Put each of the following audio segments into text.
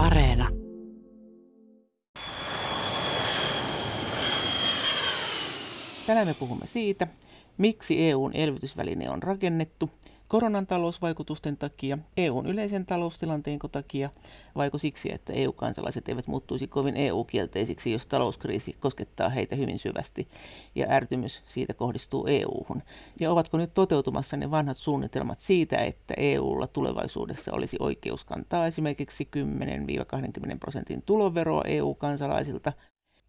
Areena. Tänään me puhumme siitä, miksi EUn elvytysväline on rakennettu, koronan talousvaikutusten takia, EUn yleisen taloustilanteen takia, vaiko siksi, että EU-kansalaiset eivät muuttuisi kovin EU-kielteisiksi, jos talouskriisi koskettaa heitä hyvin syvästi ja ärtymys siitä kohdistuu EU-hun? Ja ovatko nyt toteutumassa ne vanhat suunnitelmat siitä, että EUlla tulevaisuudessa olisi oikeus kantaa esimerkiksi 10-20 prosentin tuloveroa EU-kansalaisilta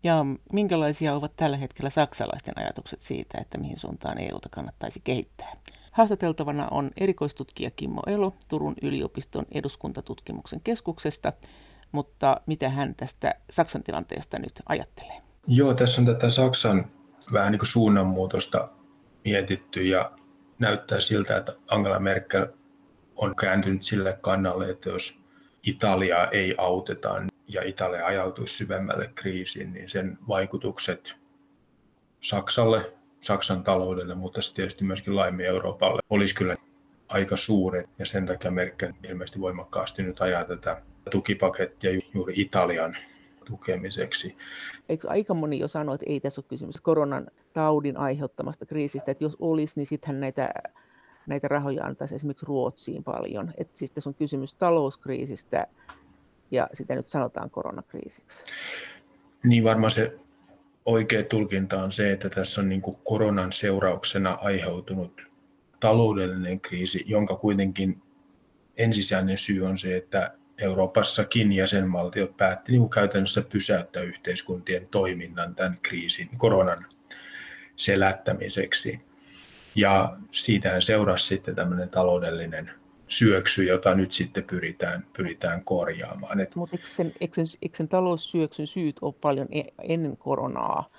ja minkälaisia ovat tällä hetkellä saksalaisten ajatukset siitä, että mihin suuntaan EUta kannattaisi kehittää? Haastateltavana on erikoistutkija Kimmo Elo Turun yliopiston eduskuntatutkimuksen keskuksesta, mutta mitä hän tästä Saksan tilanteesta nyt ajattelee? Joo, tässä on tätä Saksan vähän niin kuin suunnanmuutosta mietitty ja näyttää siltä, että Angela Merkel on kääntynyt sille kannalle, että jos Italiaa ei auteta ja Italia ajautuisi syvemmälle kriisiin, niin sen vaikutukset Saksalle Saksan taloudelle, mutta tietysti myöskin laajemmin Euroopalle olisi kyllä aika suuret ja sen takia Merkel ilmeisesti voimakkaasti nyt ajaa tätä tukipakettia juuri Italian tukemiseksi. Eikö aika moni jo sano, että ei tässä ole kysymys koronan taudin aiheuttamasta kriisistä, että jos olisi, niin sittenhän näitä, näitä rahoja antaisi esimerkiksi Ruotsiin paljon. Että siis tässä on kysymys talouskriisistä ja sitä nyt sanotaan koronakriisiksi. Niin varmaan se oikea tulkinta on se, että tässä on niin kuin koronan seurauksena aiheutunut taloudellinen kriisi, jonka kuitenkin ensisijainen syy on se, että Euroopassakin jäsenvaltiot päätti niin käytännössä pysäyttää yhteiskuntien toiminnan tämän kriisin, koronan selättämiseksi. Ja siitähän seurasi sitten tämmöinen taloudellinen syöksy, jota nyt sitten pyritään, pyritään korjaamaan. Mutta eikö sen, sen, sen taloussyöksyn syyt ole paljon e, ennen koronaa?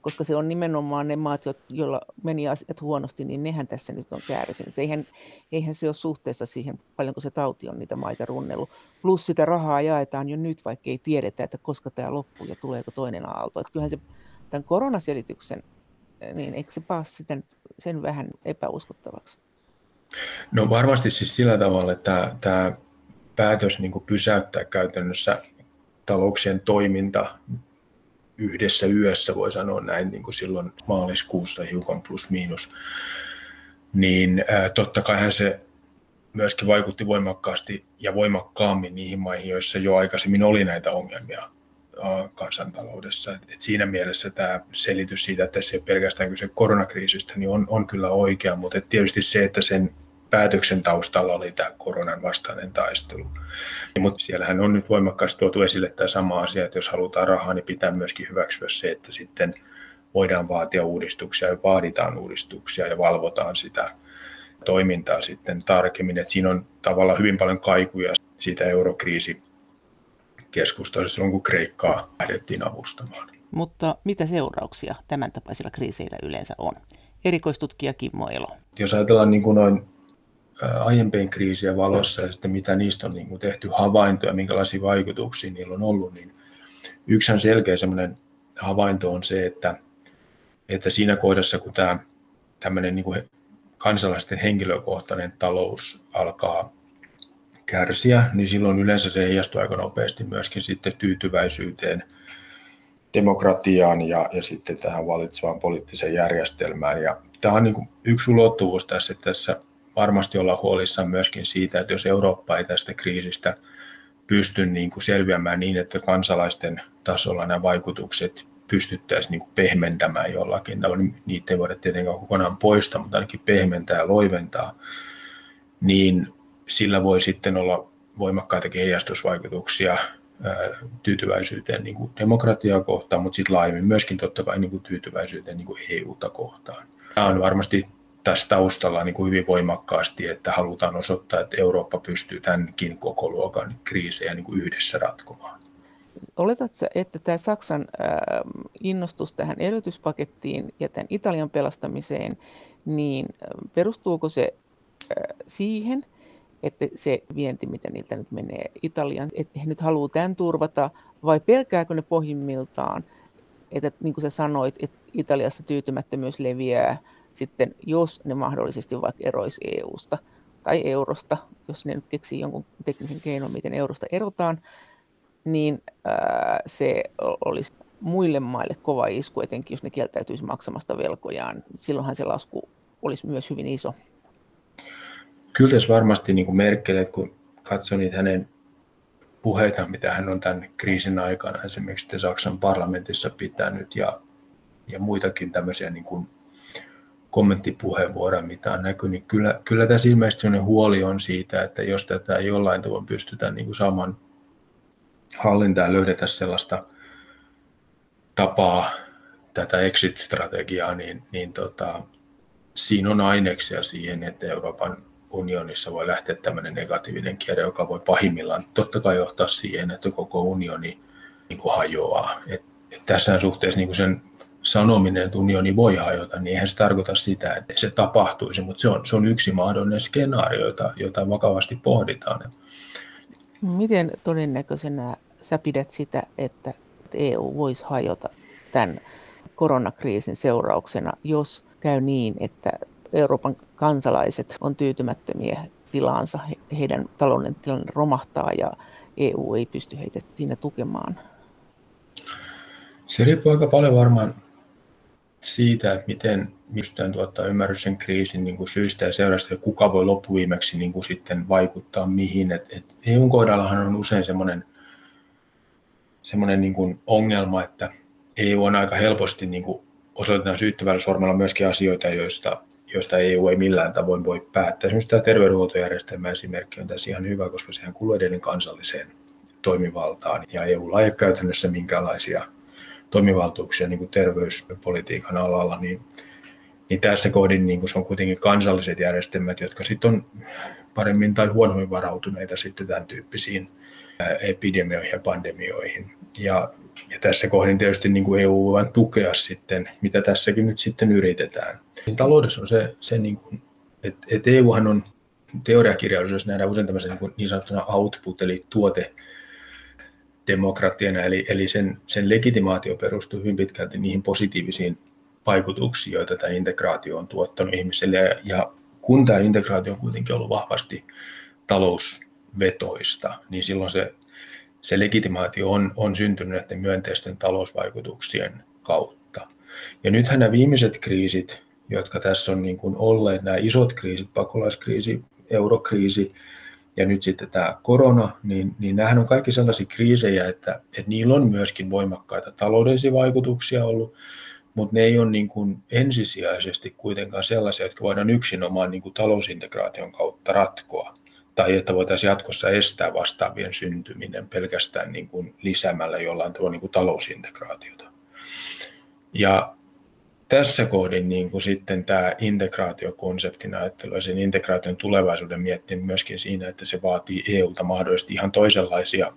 Koska se on nimenomaan ne maat, joilla meni asiat huonosti, niin nehän tässä nyt on kärsinyt. Eihän, eihän se ole suhteessa siihen, paljonko se tauti on niitä maita runnellut. Plus sitä rahaa jaetaan jo nyt, vaikka ei tiedetä, että koska tämä loppuu ja tuleeko toinen aalto. Että kyllähän se tämän koronaselityksen, niin eikö se sitten sen vähän epäuskottavaksi? No varmasti siis sillä tavalla, että tämä päätös niin kuin pysäyttää käytännössä talouksien toiminta yhdessä yössä, voi sanoa näin, niin kuin silloin maaliskuussa hiukan plus miinus, niin totta kai se myöskin vaikutti voimakkaasti ja voimakkaammin niihin maihin, joissa jo aikaisemmin oli näitä ongelmia kansantaloudessa. Et, siinä mielessä tämä selitys siitä, että se ei ole pelkästään kyse koronakriisistä, niin on, on kyllä oikea, mutta et tietysti se, että sen päätöksen taustalla oli tämä koronan vastainen taistelu. Mutta siellähän on nyt voimakkaasti tuotu esille tämä sama asia, että jos halutaan rahaa, niin pitää myöskin hyväksyä se, että sitten voidaan vaatia uudistuksia ja vaaditaan uudistuksia ja valvotaan sitä toimintaa sitten tarkemmin. Et siinä on tavallaan hyvin paljon kaikuja siitä eurokriisi keskustelua silloin, kun Kreikkaa lähdettiin avustamaan. Mutta mitä seurauksia tämän tapaisilla kriiseillä yleensä on? Erikoistutkija Kimmo Elo. Jos ajatellaan niin kuin noin aiempien kriisien valossa ja sitten mitä niistä on niin kuin tehty havaintoja, minkälaisia vaikutuksia niillä on ollut, niin yksi selkeä semmoinen havainto on se, että, että siinä kohdassa, kun tämä tämmöinen niin kuin kansalaisten henkilökohtainen talous alkaa kärsiä, niin silloin yleensä se heijastuu aika nopeasti myöskin sitten tyytyväisyyteen, demokratiaan ja, ja sitten tähän valitsevaan poliittiseen järjestelmään. Ja tämä on niin kuin yksi ulottuvuus tässä, että tässä varmasti olla huolissaan myöskin siitä, että jos Eurooppa ei tästä kriisistä pysty niin kuin selviämään niin, että kansalaisten tasolla nämä vaikutukset pystyttäisiin niin kuin pehmentämään jollakin tavalla. Niitä ei voida tietenkään kokonaan poistaa, mutta ainakin pehmentää ja loiventaa. Niin sillä voi sitten olla voimakkaitakin heijastusvaikutuksia tyytyväisyyteen niin kuin demokratiaa kohtaan, mutta sitten laajemmin myöskin totta kai niin kuin tyytyväisyyteen niin kuin EU-ta kohtaan. Tämä on varmasti tässä taustalla niin kuin hyvin voimakkaasti, että halutaan osoittaa, että Eurooppa pystyy tämänkin koko luokan kriisejä niin kuin yhdessä ratkomaan. Oletatko, että tämä Saksan innostus tähän elvytyspakettiin ja tämän Italian pelastamiseen, niin perustuuko se siihen, että se vienti, mitä niiltä nyt menee Italian, että he nyt haluaa tämän turvata, vai pelkääkö ne pohjimmiltaan, että niin kuin sä sanoit, että Italiassa tyytymättömyys leviää sitten, jos ne mahdollisesti vaikka eroisi EUsta tai eurosta, jos ne nyt keksii jonkun teknisen keinon, miten eurosta erotaan, niin ää, se olisi muille maille kova isku, etenkin jos ne kieltäytyisi maksamasta velkojaan. Silloinhan se lasku olisi myös hyvin iso. Kyllä tässä varmasti niin Merkel, kun katsoo niitä hänen puheita, mitä hän on tämän kriisin aikana esimerkiksi Saksan parlamentissa pitänyt ja, ja muitakin tämmöisiä niin kuin kommenttipuheenvuoroja, mitä on näkynyt, niin kyllä, kyllä tässä ilmeisesti sellainen huoli on siitä, että jos tätä jollain tavoin pystytä niin kuin saamaan hallintaa ja löydetä sellaista tapaa tätä exit-strategiaa, niin, niin tota, siinä on aineksia siihen, että Euroopan unionissa voi lähteä tämmöinen negatiivinen kierre, joka voi pahimmillaan totta kai johtaa siihen, että koko unioni niin kuin hajoaa. Et, et tässä suhteessa niin kuin sen sanominen, että unioni voi hajota, niin eihän se tarkoita sitä, että se tapahtuisi, mutta se on, se on yksi mahdollinen skenaario, jota, jota vakavasti pohditaan. Miten todennäköisenä sä pidät sitä, että EU voisi hajota tämän koronakriisin seurauksena, jos käy niin, että Euroopan kansalaiset on tyytymättömiä tilaansa, heidän talouden tilanne romahtaa ja EU ei pysty heitä siinä tukemaan? Se riippuu aika paljon varmaan siitä, että miten pystytään tuottaa ymmärrys sen kriisin niin kuin syistä ja seurasta ja kuka voi loppuviimeksi niin kuin sitten vaikuttaa mihin. Et, et EUn kohdallahan on usein semmoinen, semmoinen niin kuin ongelma, että EU on aika helposti niin kuin osoitetaan syyttävällä sormella myöskin asioita, joista, joista EU ei millään tavoin voi päättää. Esimerkiksi tämä terveydenhuoltojärjestelmä esimerkki on tässä ihan hyvä, koska sehän kuuluu edelleen kansalliseen toimivaltaan ja EU ei käytännössä minkäänlaisia toimivaltuuksia niin kuin terveyspolitiikan alalla, niin, niin tässä kohdin niin kuin se on kuitenkin kansalliset järjestelmät, jotka sitten on paremmin tai huonommin varautuneita sitten tämän tyyppisiin epidemioihin ja pandemioihin. Ja, ja tässä kohdin tietysti niin kuin EU voi tukea sitten, mitä tässäkin nyt sitten yritetään. Niin taloudessa on se, se niin kuin, että, että EUhan on teoriakirjallisuus, jos nähdään usein tämmöisen niin, niin sanottuna output, eli tuote demokratiana, eli, eli sen, sen legitimaatio perustuu hyvin pitkälti niihin positiivisiin vaikutuksiin, joita tämä integraatio on tuottanut ihmisille. Ja, kun tämä integraatio on kuitenkin ollut vahvasti talousvetoista, niin silloin se, se legitimaatio on, on syntynyt näiden myönteisten talousvaikutuksien kautta. Ja nythän nämä viimeiset kriisit, jotka tässä on niin kuin olleet, nämä isot kriisit, pakolaiskriisi, eurokriisi, ja nyt sitten tämä korona, niin, niin nämähän on kaikki sellaisia kriisejä, että, että niillä on myöskin voimakkaita taloudellisia vaikutuksia ollut, mutta ne ei ole niin kuin ensisijaisesti kuitenkaan sellaisia, jotka voidaan yksinomaan niin kuin talousintegraation kautta ratkoa, tai että voitaisiin jatkossa estää vastaavien syntyminen pelkästään niin kuin lisäämällä jollain tavalla niin kuin talousintegraatiota. Ja tässä kohdin niin kuin sitten tämä integraatiokonseptin ajattelu ja sen integraation tulevaisuuden miettiminen myöskin siinä, että se vaatii EUlta mahdollisesti ihan toisenlaisia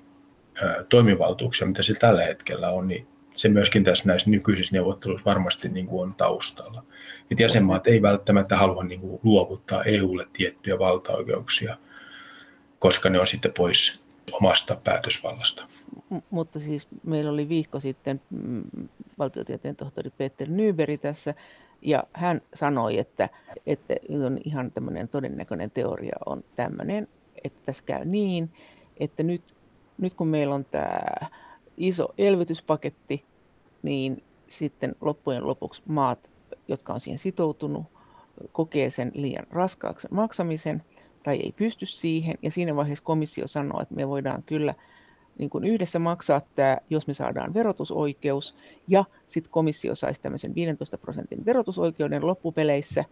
toimivaltuuksia, mitä se tällä hetkellä on, niin se myöskin tässä näissä nykyisissä neuvotteluissa varmasti niin kuin on taustalla. Et jäsenmaat ei välttämättä halua niin kuin luovuttaa EUlle tiettyjä valtaoikeuksia, koska ne on sitten pois omasta päätösvallasta. Mutta siis meillä oli viikko sitten mm, valtiotieteen tohtori Peter Nyberg tässä, ja hän sanoi, että, että on ihan tämmöinen todennäköinen teoria on tämmöinen, että tässä käy niin, että nyt, nyt kun meillä on tämä iso elvytyspaketti, niin sitten loppujen lopuksi maat, jotka on siihen sitoutunut, kokee sen liian raskaaksi maksamisen tai ei pysty siihen. Ja siinä vaiheessa komissio sanoo, että me voidaan kyllä – niin kuin yhdessä maksaa tämä, jos me saadaan verotusoikeus, ja sitten komissio saisi tämmöisen 15 prosentin verotusoikeuden loppupeleissä,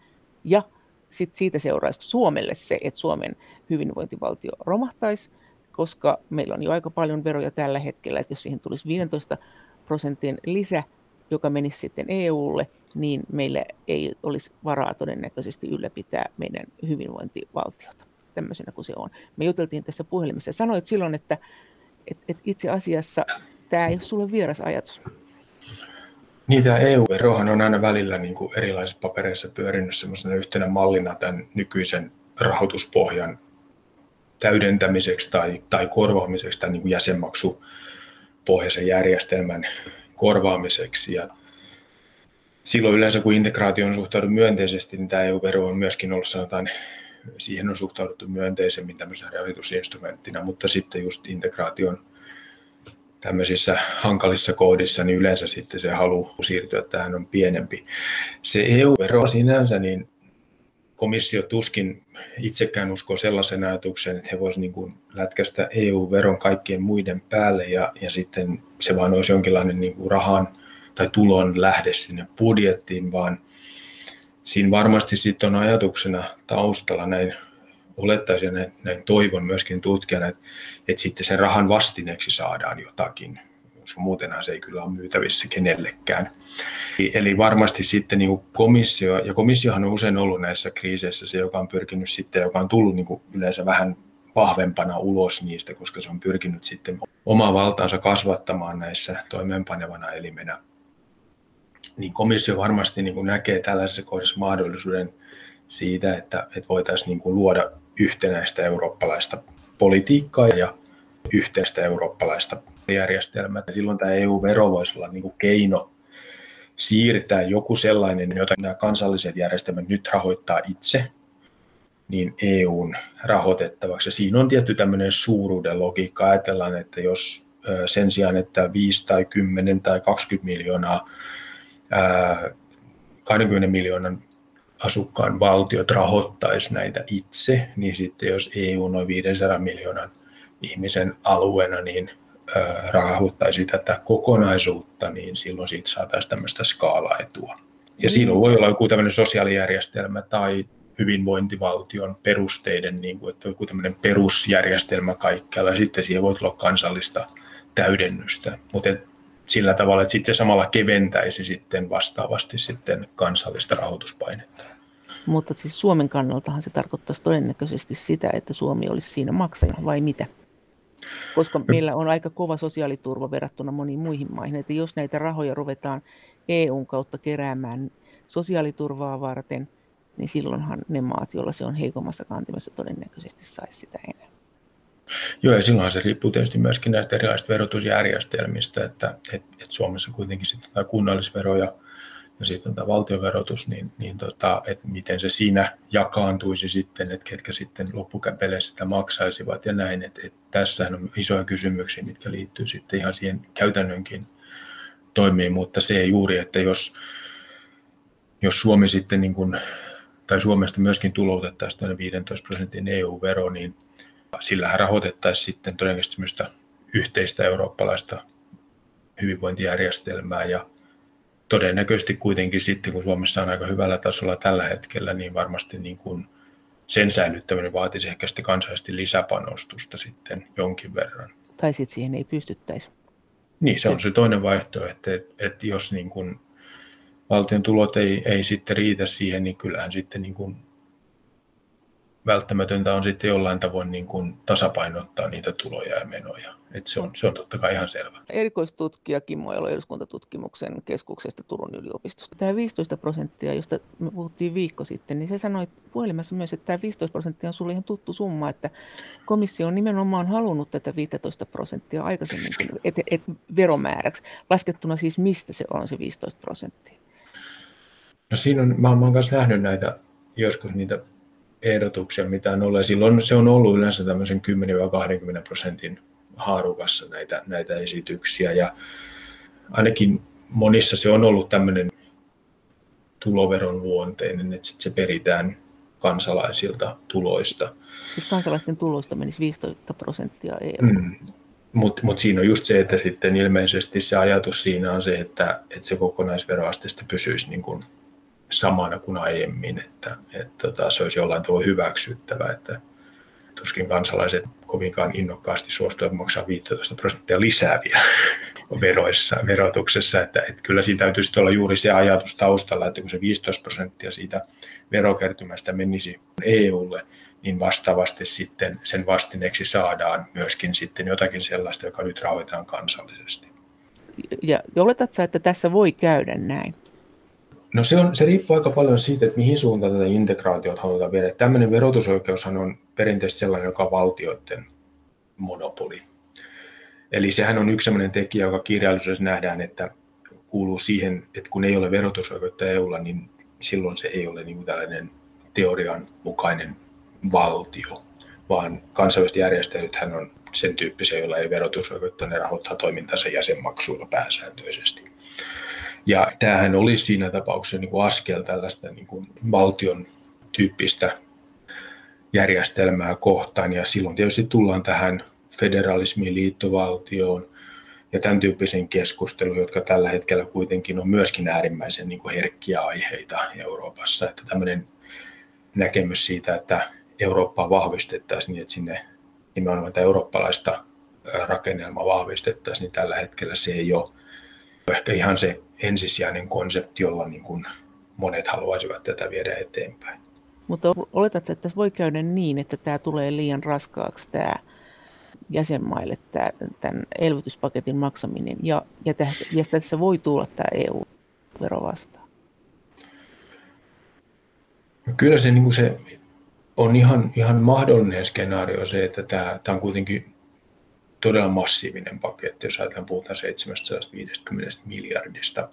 ja sitten siitä seuraisi Suomelle se, että Suomen hyvinvointivaltio romahtaisi, koska meillä on jo aika paljon veroja tällä hetkellä, että jos siihen tulisi 15 prosentin lisä, joka menisi sitten EUlle, niin meillä ei olisi varaa todennäköisesti ylläpitää meidän hyvinvointivaltiota tämmöisenä kuin se on. Me juteltiin tässä puhelimessa sanoit silloin, että et, et itse asiassa tämä ei ole sulle vieras ajatus. Niin, tämä EU-verohan on aina välillä niin kuin erilaisissa papereissa pyörinyt sellaisena yhtenä mallina tämän nykyisen rahoituspohjan täydentämiseksi tai, tai korvaamiseksi tai niin kuin jäsenmaksupohjaisen järjestelmän korvaamiseksi. Ja silloin yleensä, kun integraatio on suhtaudut myönteisesti, niin tämä EU-vero on myöskin ollut sanotaan siihen on suhtauduttu myönteisemmin tämmöisenä rahoitusinstrumenttina, mutta sitten just integraation tämmöisissä hankalissa kohdissa, niin yleensä sitten se halu siirtyä tähän on pienempi. Se EU-vero sinänsä, niin komissio tuskin itsekään uskoo sellaisen ajatuksen, että he voisivat niin lätkästä EU-veron kaikkien muiden päälle ja, ja sitten se vaan olisi jonkinlainen niin kuin rahan tai tulon lähde sinne budjettiin, vaan siinä varmasti sitten on ajatuksena taustalla näin olettaisin ja näin, näin toivon myöskin tutkijana, että, että sitten sen rahan vastineeksi saadaan jotakin, koska muutenhan se ei kyllä ole myytävissä kenellekään. Eli varmasti sitten niin kuin komissio, ja komissiohan on usein ollut näissä kriiseissä se, joka on pyrkinyt sitten, joka on tullut niin kuin yleensä vähän vahvempana ulos niistä, koska se on pyrkinyt sitten omaa valtaansa kasvattamaan näissä toimeenpanevana elimenä. Niin komissio varmasti niin kuin näkee tällaisessa kohdassa mahdollisuuden siitä, että, että voitaisiin niin kuin luoda yhtenäistä eurooppalaista politiikkaa ja yhteistä eurooppalaista järjestelmää. Silloin tämä EU-vero voisi olla niin kuin keino siirtää joku sellainen, jota nämä kansalliset järjestelmät nyt rahoittaa itse, niin EUn rahoitettavaksi. Ja siinä on tietty tämmöinen suuruuden logiikka. Ajatellaan, että jos sen sijaan, että 5 tai 10 tai 20 miljoonaa, 20 miljoonan asukkaan valtiot rahoittaisi näitä itse, niin sitten jos EU noin 500 miljoonan ihmisen alueena niin rahoittaisi tätä kokonaisuutta, niin silloin siitä saataisiin tämmöistä skaalaetua. Ja mm. silloin voi olla joku tämmöinen sosiaalijärjestelmä tai hyvinvointivaltion perusteiden, niin kuin, että joku tämmöinen perusjärjestelmä kaikkialla, ja sitten siihen voi tulla kansallista täydennystä. Mutta sillä tavalla, että sitten samalla keventäisi sitten vastaavasti sitten kansallista rahoituspainetta. Mutta siis Suomen kannaltahan se tarkoittaisi todennäköisesti sitä, että Suomi olisi siinä maksaja, vai mitä? Koska meillä on aika kova sosiaaliturva verrattuna moniin muihin maihin, että jos näitä rahoja ruvetaan EUn kautta keräämään sosiaaliturvaa varten, niin silloinhan ne maat, joilla se on heikommassa kantimessa, todennäköisesti saisi sitä enemmän. Joo, ja silloinhan se riippuu tietysti myöskin näistä erilaisista verotusjärjestelmistä, että, että, että Suomessa kuitenkin sitten tämä kunnallisvero ja ja sitten tämä valtioverotus, niin, niin tota, että miten se siinä jakaantuisi sitten, että ketkä sitten loppukäpeleissä sitä maksaisivat ja näin. Että, että tässähän on isoja kysymyksiä, mitkä liittyy sitten ihan siihen käytännönkin toimiin, mutta se juuri, että jos, jos Suomi sitten niin kuin, tai Suomesta myöskin tuloutettaisiin 15 prosentin EU-vero, niin sillähän rahoitettaisiin sitten todennäköisesti yhteistä eurooppalaista hyvinvointijärjestelmää ja todennäköisesti kuitenkin sitten, kun Suomessa on aika hyvällä tasolla tällä hetkellä, niin varmasti niin kuin sen säilyttäminen vaatisi ehkä sitten kansallisesti lisäpanostusta sitten jonkin verran. Tai sitten siihen ei pystyttäisi. Niin, se on se toinen vaihtoehto, että, että jos niin kuin valtion tulot ei, ei sitten riitä siihen, niin kyllähän sitten niin kuin välttämätöntä on sitten jollain tavoin niin kuin tasapainottaa niitä tuloja ja menoja. Et se, on, se on totta kai ihan selvä. Erikoistutkija Kimmo Elo eduskuntatutkimuksen keskuksesta Turun yliopistosta. Tämä 15 prosenttia, josta me puhuttiin viikko sitten, niin se sanoi puhelimessa myös, että tämä 15 prosenttia on sulle ihan tuttu summa, että komissio on nimenomaan halunnut tätä 15 prosenttia aikaisemminkin et, et, veromääräksi. Laskettuna siis mistä se on se 15 prosenttia? No siinä on, mä, mä oon myös nähnyt näitä joskus niitä ehdotuksia, mitä on ollut. silloin se on ollut yleensä tämmöisen 10-20 prosentin haarukassa näitä, näitä esityksiä. Ja ainakin monissa se on ollut tämmöinen tuloveron luonteinen, että sit se peritään kansalaisilta tuloista. Siis kansalaisten tuloista menisi 15 prosenttia EU. Mm. Mutta mut siinä on just se, että sitten ilmeisesti se ajatus siinä on se, että, että se kokonaisveroaste pysyisi niin kuin samana kuin aiemmin, että, että tota, se olisi jollain tavalla hyväksyttävä, että tuskin kansalaiset kovinkaan innokkaasti suostuivat maksaa 15 prosenttia lisää vielä veroissa, verotuksessa, että, että kyllä siinä täytyisi olla juuri se ajatus taustalla, että kun se 15 prosenttia siitä verokertymästä menisi EUlle, niin vastaavasti sitten sen vastineeksi saadaan myöskin sitten jotakin sellaista, joka nyt rahoitetaan kansallisesti. Ja oletatko että tässä voi käydä näin? No se, on, se riippuu aika paljon siitä, että mihin suuntaan tätä integraatiota halutaan viedä. Tämmöinen verotusoikeushan on perinteisesti sellainen, joka on valtioiden monopoli. Eli sehän on yksi sellainen tekijä, joka kirjallisuudessa nähdään, että kuuluu siihen, että kun ei ole verotusoikeutta EUlla, niin silloin se ei ole niin tällainen teorian mukainen valtio, vaan kansainväliset järjestelythän on sen tyyppisiä, joilla ei verotusoikeutta, ne rahoittaa toimintansa jäsenmaksuilla pääsääntöisesti. Ja tämähän olisi siinä tapauksessa niin kuin askel tällaista niin kuin valtion tyyppistä järjestelmää kohtaan, ja silloin tietysti tullaan tähän federalismiin, liittovaltioon ja tämän tyyppisen keskusteluun, jotka tällä hetkellä kuitenkin on myöskin äärimmäisen niin kuin herkkiä aiheita Euroopassa, että tämmöinen näkemys siitä, että Eurooppaa vahvistettaisiin niin, että sinne nimenomaan tätä eurooppalaista rakennelmaa vahvistettaisiin, niin tällä hetkellä se ei ole ehkä ihan se ensisijainen konsepti, jolla niin kuin monet haluaisivat tätä viedä eteenpäin. Mutta oletatko, että tässä voi käydä niin, että tämä tulee liian raskaaksi tämä jäsenmaille tämä, tämän elvytyspaketin maksaminen ja, ja, tässä, ja tässä voi tulla tämä EU-vero vastaan? Kyllä se, niin kuin se on ihan, ihan mahdollinen skenaario se, että tämä, tämä on kuitenkin todella massiivinen paketti, jos ajatellaan puhutaan 750 miljardista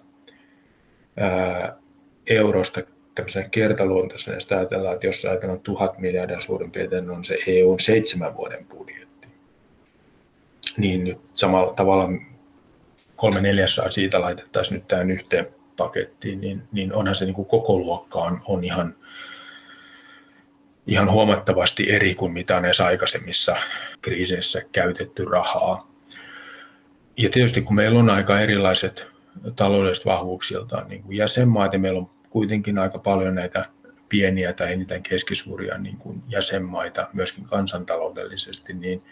ää, eurosta tämmöisenä kertaluontoisena, jos ajatellaan, että jos ajatellaan tuhat miljardia suurin piirtein on se EUn seitsemän vuoden budjetti, niin nyt samalla tavalla kolme neljäsosaa siitä laitettaisiin nyt tähän yhteen pakettiin, niin, niin onhan se niin kuin koko luokkaan on ihan ihan huomattavasti eri kuin mitä on aikaisemmissa kriiseissä käytetty rahaa. Ja tietysti kun meillä on aika erilaiset taloudelliset vahvuuksiltaan niin kuin jäsenmaat, ja meillä on kuitenkin aika paljon näitä pieniä tai eniten keskisuuria niin kuin jäsenmaita myöskin kansantaloudellisesti, niin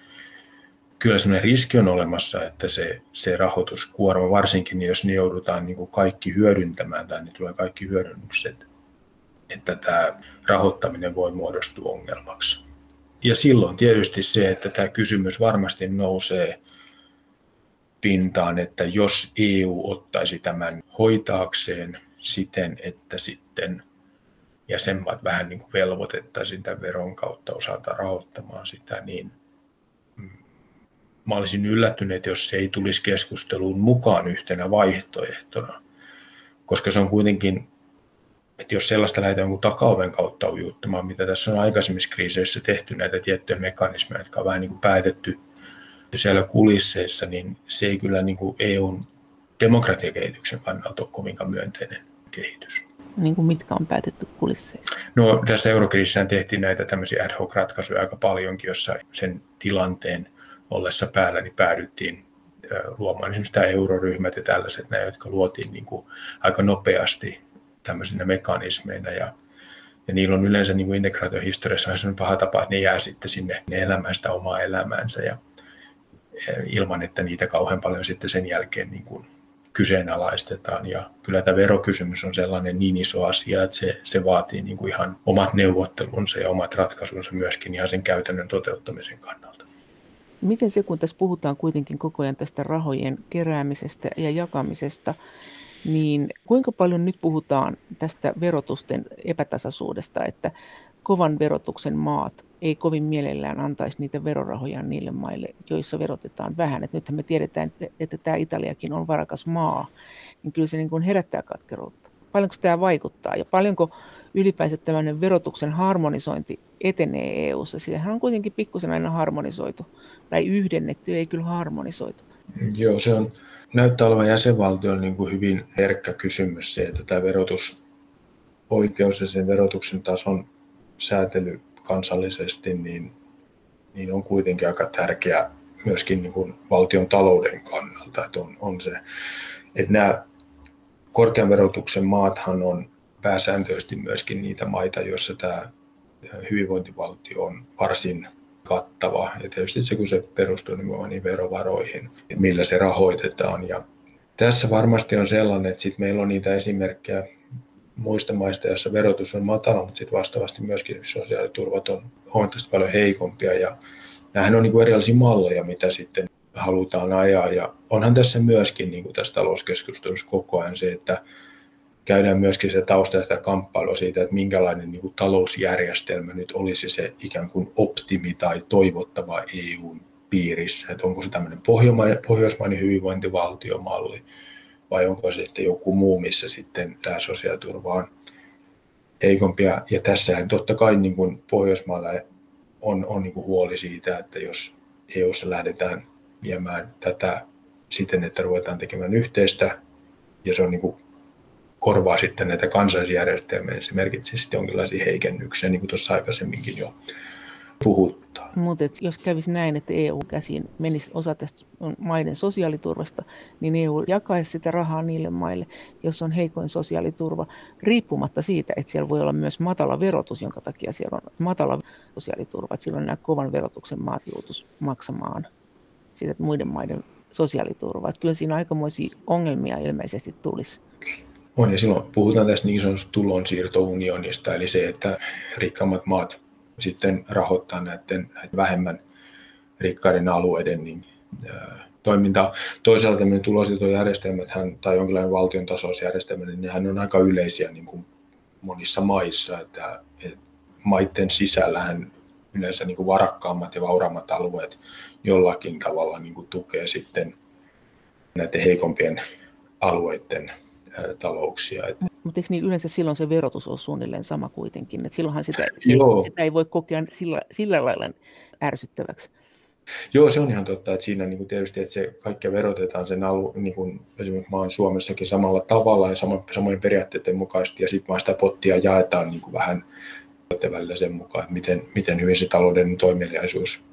kyllä sellainen riski on olemassa, että se, se rahoituskuorma, varsinkin jos ne joudutaan niin kuin kaikki hyödyntämään tai niin tulee kaikki hyödynnykset että tämä rahoittaminen voi muodostua ongelmaksi. Ja silloin tietysti se, että tämä kysymys varmasti nousee pintaan, että jos EU ottaisi tämän hoitaakseen siten, että sitten jäsenmaat vähän niin kuin velvoitettaisiin tämän veron kautta osalta rahoittamaan sitä, niin mä olisin yllättynyt, jos se ei tulisi keskusteluun mukaan yhtenä vaihtoehtona, koska se on kuitenkin että jos sellaista lähdetään jonkun takaoven kautta ujuttamaan, mitä tässä on aikaisemmissa kriiseissä tehty näitä tiettyjä mekanismeja, jotka on vähän niin kuin päätetty siellä kulisseissa, niin se ei kyllä niin kuin EUn demokratiakehityksen kannalta ole kovinkaan myönteinen kehitys. Niin kuin mitkä on päätetty kulisseissa? No tässä eurokriisissä tehtiin näitä tämmöisiä ad hoc ratkaisuja aika paljonkin, jossa sen tilanteen ollessa päällä niin päädyttiin luomaan esimerkiksi tämä euroryhmät ja tällaiset, nämä, jotka luotiin niin kuin aika nopeasti tämmöisinä mekanismeina ja, ja niillä on yleensä niin kuin integraatiohistoriassa sellainen paha tapa, että ne jää sitten sinne ne elämään sitä omaa elämäänsä ja, ja ilman, että niitä kauhean paljon sitten sen jälkeen niin kuin kyseenalaistetaan. Ja kyllä tämä verokysymys on sellainen niin iso asia, että se, se vaatii niin kuin ihan omat neuvottelunsa ja omat ratkaisunsa myöskin ihan sen käytännön toteuttamisen kannalta. Miten se, kun tässä puhutaan kuitenkin koko ajan tästä rahojen keräämisestä ja jakamisesta, niin kuinka paljon nyt puhutaan tästä verotusten epätasaisuudesta, että kovan verotuksen maat ei kovin mielellään antaisi niitä verorahoja niille maille, joissa verotetaan vähän. Et nythän me tiedetään, että, tämä Italiakin on varakas maa, niin kyllä se niin kuin herättää katkeruutta. Paljonko tämä vaikuttaa ja paljonko ylipäänsä tämmöinen verotuksen harmonisointi etenee EU-ssa? Sitähän on kuitenkin pikkusen aina harmonisoitu, tai yhdennetty, ei kyllä harmonisoitu. Joo, se on, näyttää olevan jäsenvaltioilla niin kuin hyvin herkkä kysymys se, että tämä verotusoikeus ja sen verotuksen tason säätely kansallisesti niin, niin on kuitenkin aika tärkeä myöskin niin kuin valtion talouden kannalta. Että on, on se, että nämä korkean verotuksen maathan on pääsääntöisesti myöskin niitä maita, joissa tämä hyvinvointivaltio on varsin kattava. Ja tietysti se, kun se perustuu nimenomaan niin verovaroihin, millä se rahoitetaan. Ja tässä varmasti on sellainen, että sit meillä on niitä esimerkkejä muista maista, joissa verotus on matala, mutta sitten vastaavasti myöskin sosiaaliturvat on huomattavasti paljon heikompia. Ja nämähän on niin kuin erilaisia malleja, mitä sitten halutaan ajaa. Ja onhan tässä myöskin niin kuin tässä talouskeskustelussa koko ajan se, että käydään myöskin se tausta sitä kamppailua siitä, että minkälainen niin kuin talousjärjestelmä nyt olisi se ikään kuin optimi tai toivottava EUn piirissä. Että onko se tämmöinen pohjoismainen, pohjoismainen hyvinvointivaltiomalli vai onko se sitten joku muu, missä sitten tämä sosiaaliturva on heikompia. Ja tässähän totta kai niin kuin Pohjoismailla on, on niin kuin huoli siitä, että jos EUssa lähdetään viemään tätä siten, että ruvetaan tekemään yhteistä, ja se on niin kuin korvaa sitten näitä kansallisjärjestelmiä, niin se merkitsee sitten jonkinlaisia heikennyksiä, niin kuin tuossa aikaisemminkin jo puhuttaa. Mutta jos kävisi näin, että EU-käsiin menisi osa tästä maiden sosiaaliturvasta, niin EU jakaisi sitä rahaa niille maille, jos on heikoin sosiaaliturva, riippumatta siitä, että siellä voi olla myös matala verotus, jonka takia siellä on matala sosiaaliturva, että silloin nämä kovan verotuksen maat joutuisi maksamaan siitä muiden maiden sosiaaliturvaa. Että kyllä siinä aikamoisia ongelmia ilmeisesti tulisi. On, ja silloin puhutaan tästä niin sanotusta tulonsiirtounionista, eli se, että rikkaammat maat sitten rahoittaa näiden, näiden vähemmän rikkaiden alueiden niin, ää, toimintaa. Toisaalta tämmöinen tulonsiirtojärjestelmät tai jonkinlainen valtion tasoisjärjestelmä, niin nehän on aika yleisiä niin kuin monissa maissa, että, että maiden sisällähän yleensä niin kuin varakkaammat ja vauraammat alueet jollakin tavalla niin kuin tukee sitten näiden heikompien alueiden talouksia. Mutta eikö niin yleensä silloin se verotus on suunnilleen sama kuitenkin, että silloinhan sitä, Joo. sitä ei voi kokea sillä, sillä lailla ärsyttäväksi. Joo, se on ihan totta, että siinä niin kuin tietysti, että se kaikkea verotetaan sen alu, niin kuin esimerkiksi maan Suomessakin samalla tavalla ja sama, samoin periaatteiden mukaisesti, ja sitten vaan sitä pottia jaetaan niin kuin vähän välillä sen mukaan, että miten, miten hyvin se talouden toimeliaisuus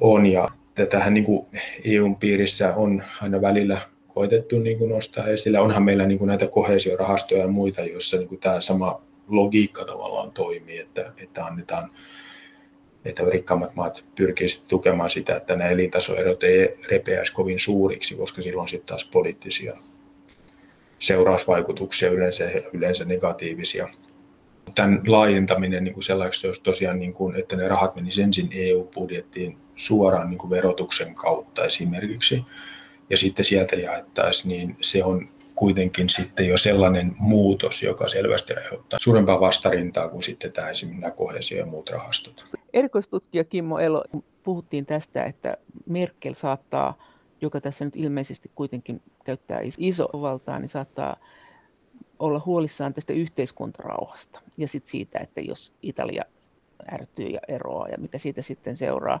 on. Ja tätähän niin kuin EUn piirissä on aina välillä koitettu niin kuin nostaa esille. Onhan meillä niin kuin näitä kohesiorahastoja ja muita, joissa niin kuin tämä sama logiikka tavallaan toimii, että, että annetaan että rikkaammat maat pyrkisivät tukemaan sitä, että nämä elintasoerot ei repeäisi kovin suuriksi, koska silloin sitten taas poliittisia seurausvaikutuksia yleensä, yleensä negatiivisia. Tämän laajentaminen niin kuin sellaiseksi, jos tosiaan, niin kuin, että ne rahat menisivät ensin EU-budjettiin suoraan niin kuin verotuksen kautta esimerkiksi, ja sitten sieltä jaettaisiin, niin se on kuitenkin sitten jo sellainen muutos, joka selvästi aiheuttaa suurempaa vastarintaa kuin sitten tämä esimerkiksi nämä kohesio- ja muut rahastot. Erikoistutkija Kimmo Elo, puhuttiin tästä, että Merkel saattaa, joka tässä nyt ilmeisesti kuitenkin käyttää iso valtaa, niin saattaa olla huolissaan tästä yhteiskuntarauhasta ja sitten siitä, että jos Italia ärtyy ja eroaa ja mitä siitä sitten seuraa.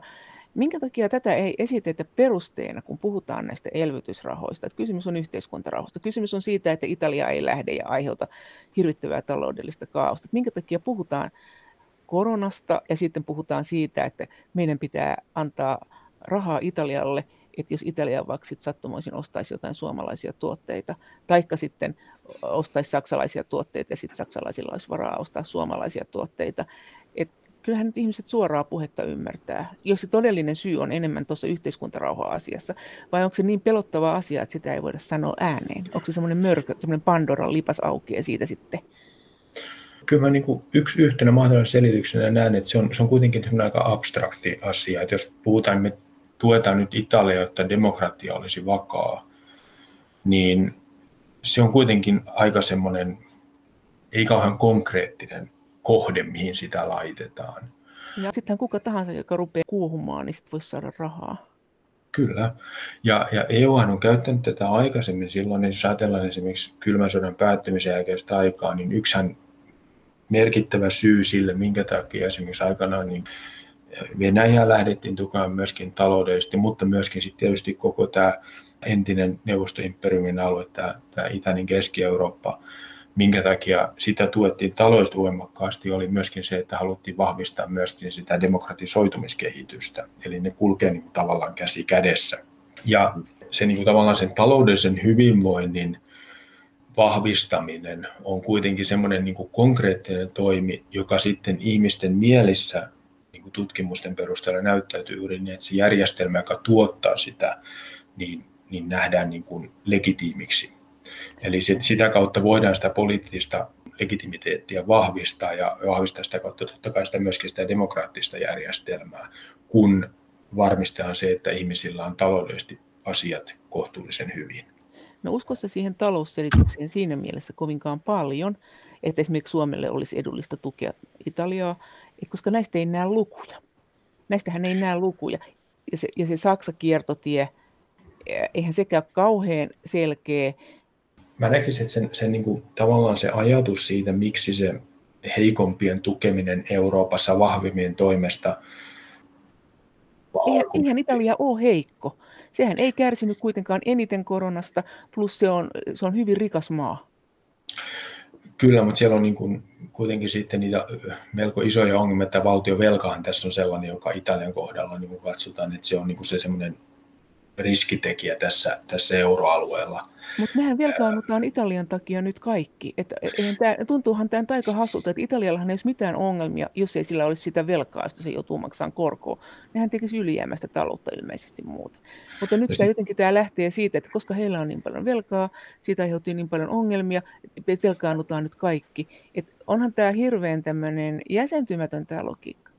Minkä takia tätä ei esitetä perusteena, kun puhutaan näistä elvytysrahoista? Että kysymys on yhteiskuntarauhasta. Kysymys on siitä, että Italia ei lähde ja aiheuta hirvittävää taloudellista kaaosta. Minkä takia puhutaan koronasta ja sitten puhutaan siitä, että meidän pitää antaa rahaa Italialle, että jos Italia vaikka sattumoisin ostaisi jotain suomalaisia tuotteita, taikka sitten ostaisi saksalaisia tuotteita ja sitten saksalaisilla olisi varaa ostaa suomalaisia tuotteita. Et kyllähän nyt ihmiset suoraa puhetta ymmärtää, jos se todellinen syy on enemmän tuossa yhteiskuntarauha-asiassa, vai onko se niin pelottava asia, että sitä ei voida sanoa ääneen? Onko se semmoinen mörkö, semmoinen Pandoran lipas auki ja siitä sitten? Kyllä mä niin yksi yhtenä mahdollisena selityksenä näen, että se on, se on kuitenkin aika abstrakti asia. Että jos puhutaan, me tuetaan nyt Italia, jotta demokratia olisi vakaa, niin se on kuitenkin aika semmoinen, ei kauhean konkreettinen kohde, mihin sitä laitetaan. Ja sittenhän kuka tahansa, joka rupeaa kuohumaan, niin sitten voisi saada rahaa. Kyllä. Ja, ja EU on käyttänyt tätä aikaisemmin silloin, niin jos ajatellaan esimerkiksi kylmän sodan päättymisen jälkeistä aikaa, niin yksihän merkittävä syy sille, minkä takia esimerkiksi aikanaan niin Venäjää lähdettiin tukemaan myöskin taloudellisesti, mutta myöskin sitten tietysti koko tämä entinen neuvostoimperiumin alue, tämä, tämä itäinen Keski-Eurooppa, minkä takia sitä tuettiin taloudellisesti voimakkaasti, oli myöskin se, että haluttiin vahvistaa myöskin sitä demokratisoitumiskehitystä. Eli ne kulkee niin kuin tavallaan käsi kädessä. Ja se niin kuin tavallaan sen taloudellisen hyvinvoinnin vahvistaminen on kuitenkin semmoinen niin kuin konkreettinen toimi, joka sitten ihmisten mielissä niin kuin tutkimusten perusteella näyttäytyy juuri niin, että se järjestelmä, joka tuottaa sitä, niin, niin nähdään niin kuin legitiimiksi Eli sit, sitä kautta voidaan sitä poliittista legitimiteettiä vahvistaa ja vahvistaa sitä kautta totta kai sitä myöskin sitä demokraattista järjestelmää, kun varmistetaan se, että ihmisillä on taloudellisesti asiat kohtuullisen hyvin. No uskossa siihen talousselitykseen siinä mielessä kovinkaan paljon, että esimerkiksi Suomelle olisi edullista tukea Italiaa, että koska näistä ei näe lukuja. Näistähän ei näe lukuja. Ja se, ja se Saksa-kiertotie, eihän sekään kauhean selkeä mä näkisin, että sen, sen niin kuin, tavallaan se ajatus siitä, miksi se heikompien tukeminen Euroopassa vahvimmien toimesta eihän, eihän Italia ole heikko. Sehän ei kärsinyt kuitenkaan eniten koronasta, plus se on, se on hyvin rikas maa. Kyllä, mutta siellä on niin kuin kuitenkin sitten niitä melko isoja ongelmia, että valtion velkahan tässä on sellainen, joka Italian kohdalla niin katsotaan, että se on niin kuin se semmoinen riskitekijä tässä, tässä euroalueella. Mutta mehän velkaannutaan Italian takia nyt kaikki. Et, tää, tuntuuhan tämä aika hassulta, että Italiallahan ei olisi mitään ongelmia, jos ei sillä olisi sitä velkaa, josta se joutuu maksamaan korkoa. Nehän tekisi ylijäämäistä taloutta ilmeisesti muuta. Mutta nyt tämä jotenkin tämä lähtee siitä, että koska heillä on niin paljon velkaa, siitä aiheutuu niin paljon ongelmia, että velkaannutaan nyt kaikki. Et onhan tämä hirveän tämmöinen jäsentymätön tämä logiikka.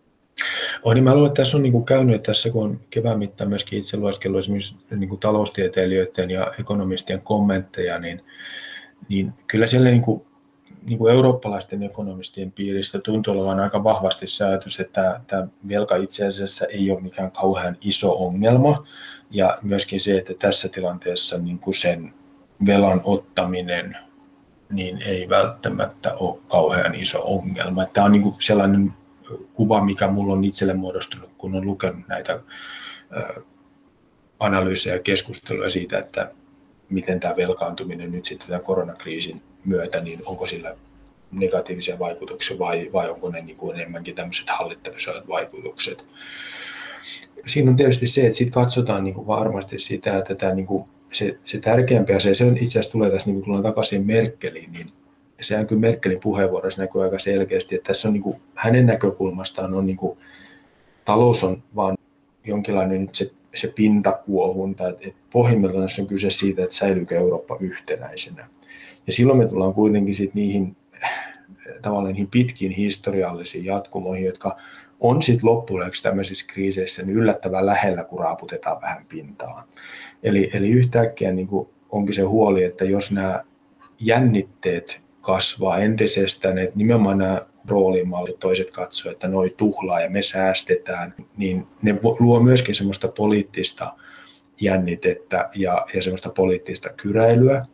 Oh, niin mä luulen, että tässä on niin kuin käynyt tässä, kun on kevään mittaan myöskin itse lueskellut esimerkiksi niin kuin taloustieteilijöiden ja ekonomistien kommentteja, niin, niin kyllä siellä niin kuin, niin kuin eurooppalaisten ekonomistien piiristä tuntuu olevan aika vahvasti säätys, että tämä velka itse asiassa ei ole mikään kauhean iso ongelma. Ja myöskin se, että tässä tilanteessa niin kuin sen velan ottaminen niin ei välttämättä ole kauhean iso ongelma. Tämä on niin kuin sellainen kuva, mikä mulla on itselle muodostunut, kun on lukenut näitä analyysejä ja keskusteluja siitä, että miten tämä velkaantuminen nyt sitten tämän koronakriisin myötä, niin onko sillä negatiivisia vaikutuksia vai, vai onko ne niin kuin enemmänkin tämmöiset hallittavissa vaikutukset. Siinä on tietysti se, että sitten katsotaan niin kuin varmasti sitä, että tämä niin kuin se, se tärkeämpi asia, se on itse asiassa tulee tässä, niin kun tullaan takaisin Merkeliin, niin sehän kyllä Merkelin puheenvuorossa näkyy aika selkeästi, että tässä on niin kuin, hänen näkökulmastaan on niin kuin, talous on vaan jonkinlainen nyt se, se pintakuohunta, että, että pohjimmiltaan on kyse siitä, että säilyykö Eurooppa yhtenäisenä. Ja silloin me tullaan kuitenkin sit niihin tavallaan niihin pitkiin historiallisiin jatkumoihin, jotka on sitten loppujen tämmöisissä kriiseissä niin yllättävän lähellä, kun raaputetaan vähän pintaa. Eli, eli yhtäkkiä niin onkin se huoli, että jos nämä jännitteet kasvaa entisestään, että nimenomaan nämä roolimallit, toiset katsoo, että noi tuhlaa ja me säästetään, niin ne luo myöskin semmoista poliittista jännitettä ja, ja semmoista poliittista kyräilyä.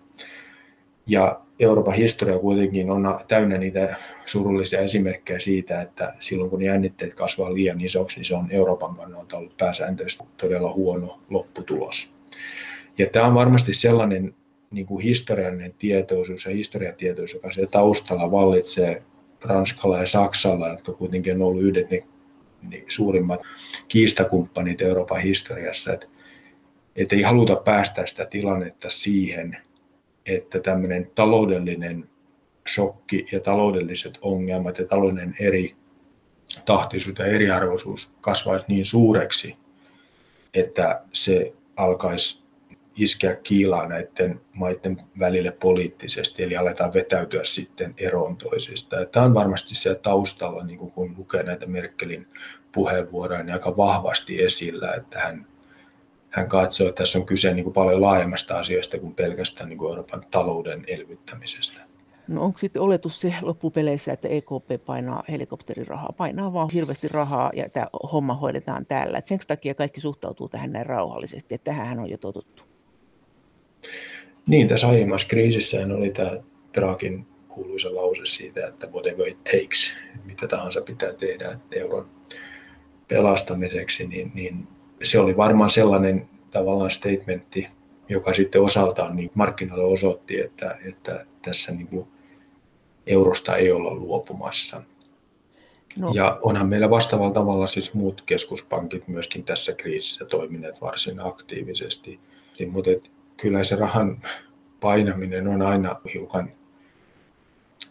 Ja Euroopan historia kuitenkin on täynnä niitä surullisia esimerkkejä siitä, että silloin kun jännitteet kasvaa liian isoksi, niin se on Euroopan kannalta ollut pääsääntöisesti todella huono lopputulos. Ja tämä on varmasti sellainen niin kuin historiallinen tietoisuus ja historiatietoisuus, joka siellä taustalla vallitsee Ranskalla ja Saksalla, jotka kuitenkin on ollut yhdet ne, ne suurimmat kiistakumppanit Euroopan historiassa, että, että ei haluta päästä sitä tilannetta siihen, että tämmöinen taloudellinen shokki ja taloudelliset ongelmat ja taloudellinen eri tahtisuus ja eriarvoisuus kasvaisi niin suureksi, että se alkaisi iskeä kiilaa näiden maiden välille poliittisesti, eli aletaan vetäytyä sitten eroon toisista. Tämä on varmasti se taustalla, niin kun lukee näitä Merkelin puheenvuoroja, niin aika vahvasti esillä, että hän, hän katsoo, että tässä on kyse niin kuin paljon laajemmasta asiasta kuin pelkästään niin kuin Euroopan talouden elvyttämisestä. No onko sitten oletus se loppupeleissä, että EKP painaa helikopterirahaa, painaa vaan hirveästi rahaa ja tämä homma hoidetaan täällä. Et sen takia kaikki suhtautuu tähän näin rauhallisesti, että tähän on jo totuttu. Niin, tässä aiemmassa kriisissä oli tämä Draakin kuuluisa lause siitä, että whatever it takes, mitä tahansa pitää tehdä euron pelastamiseksi, niin, niin se oli varmaan sellainen tavallaan statementti, joka sitten osaltaan niin markkinoille osoitti, että, että tässä niin kuin eurosta ei olla luopumassa. No. Ja onhan meillä vastaavalla tavalla siis muut keskuspankit myöskin tässä kriisissä toimineet varsin aktiivisesti. Mutta kyllä se rahan painaminen on aina hiukan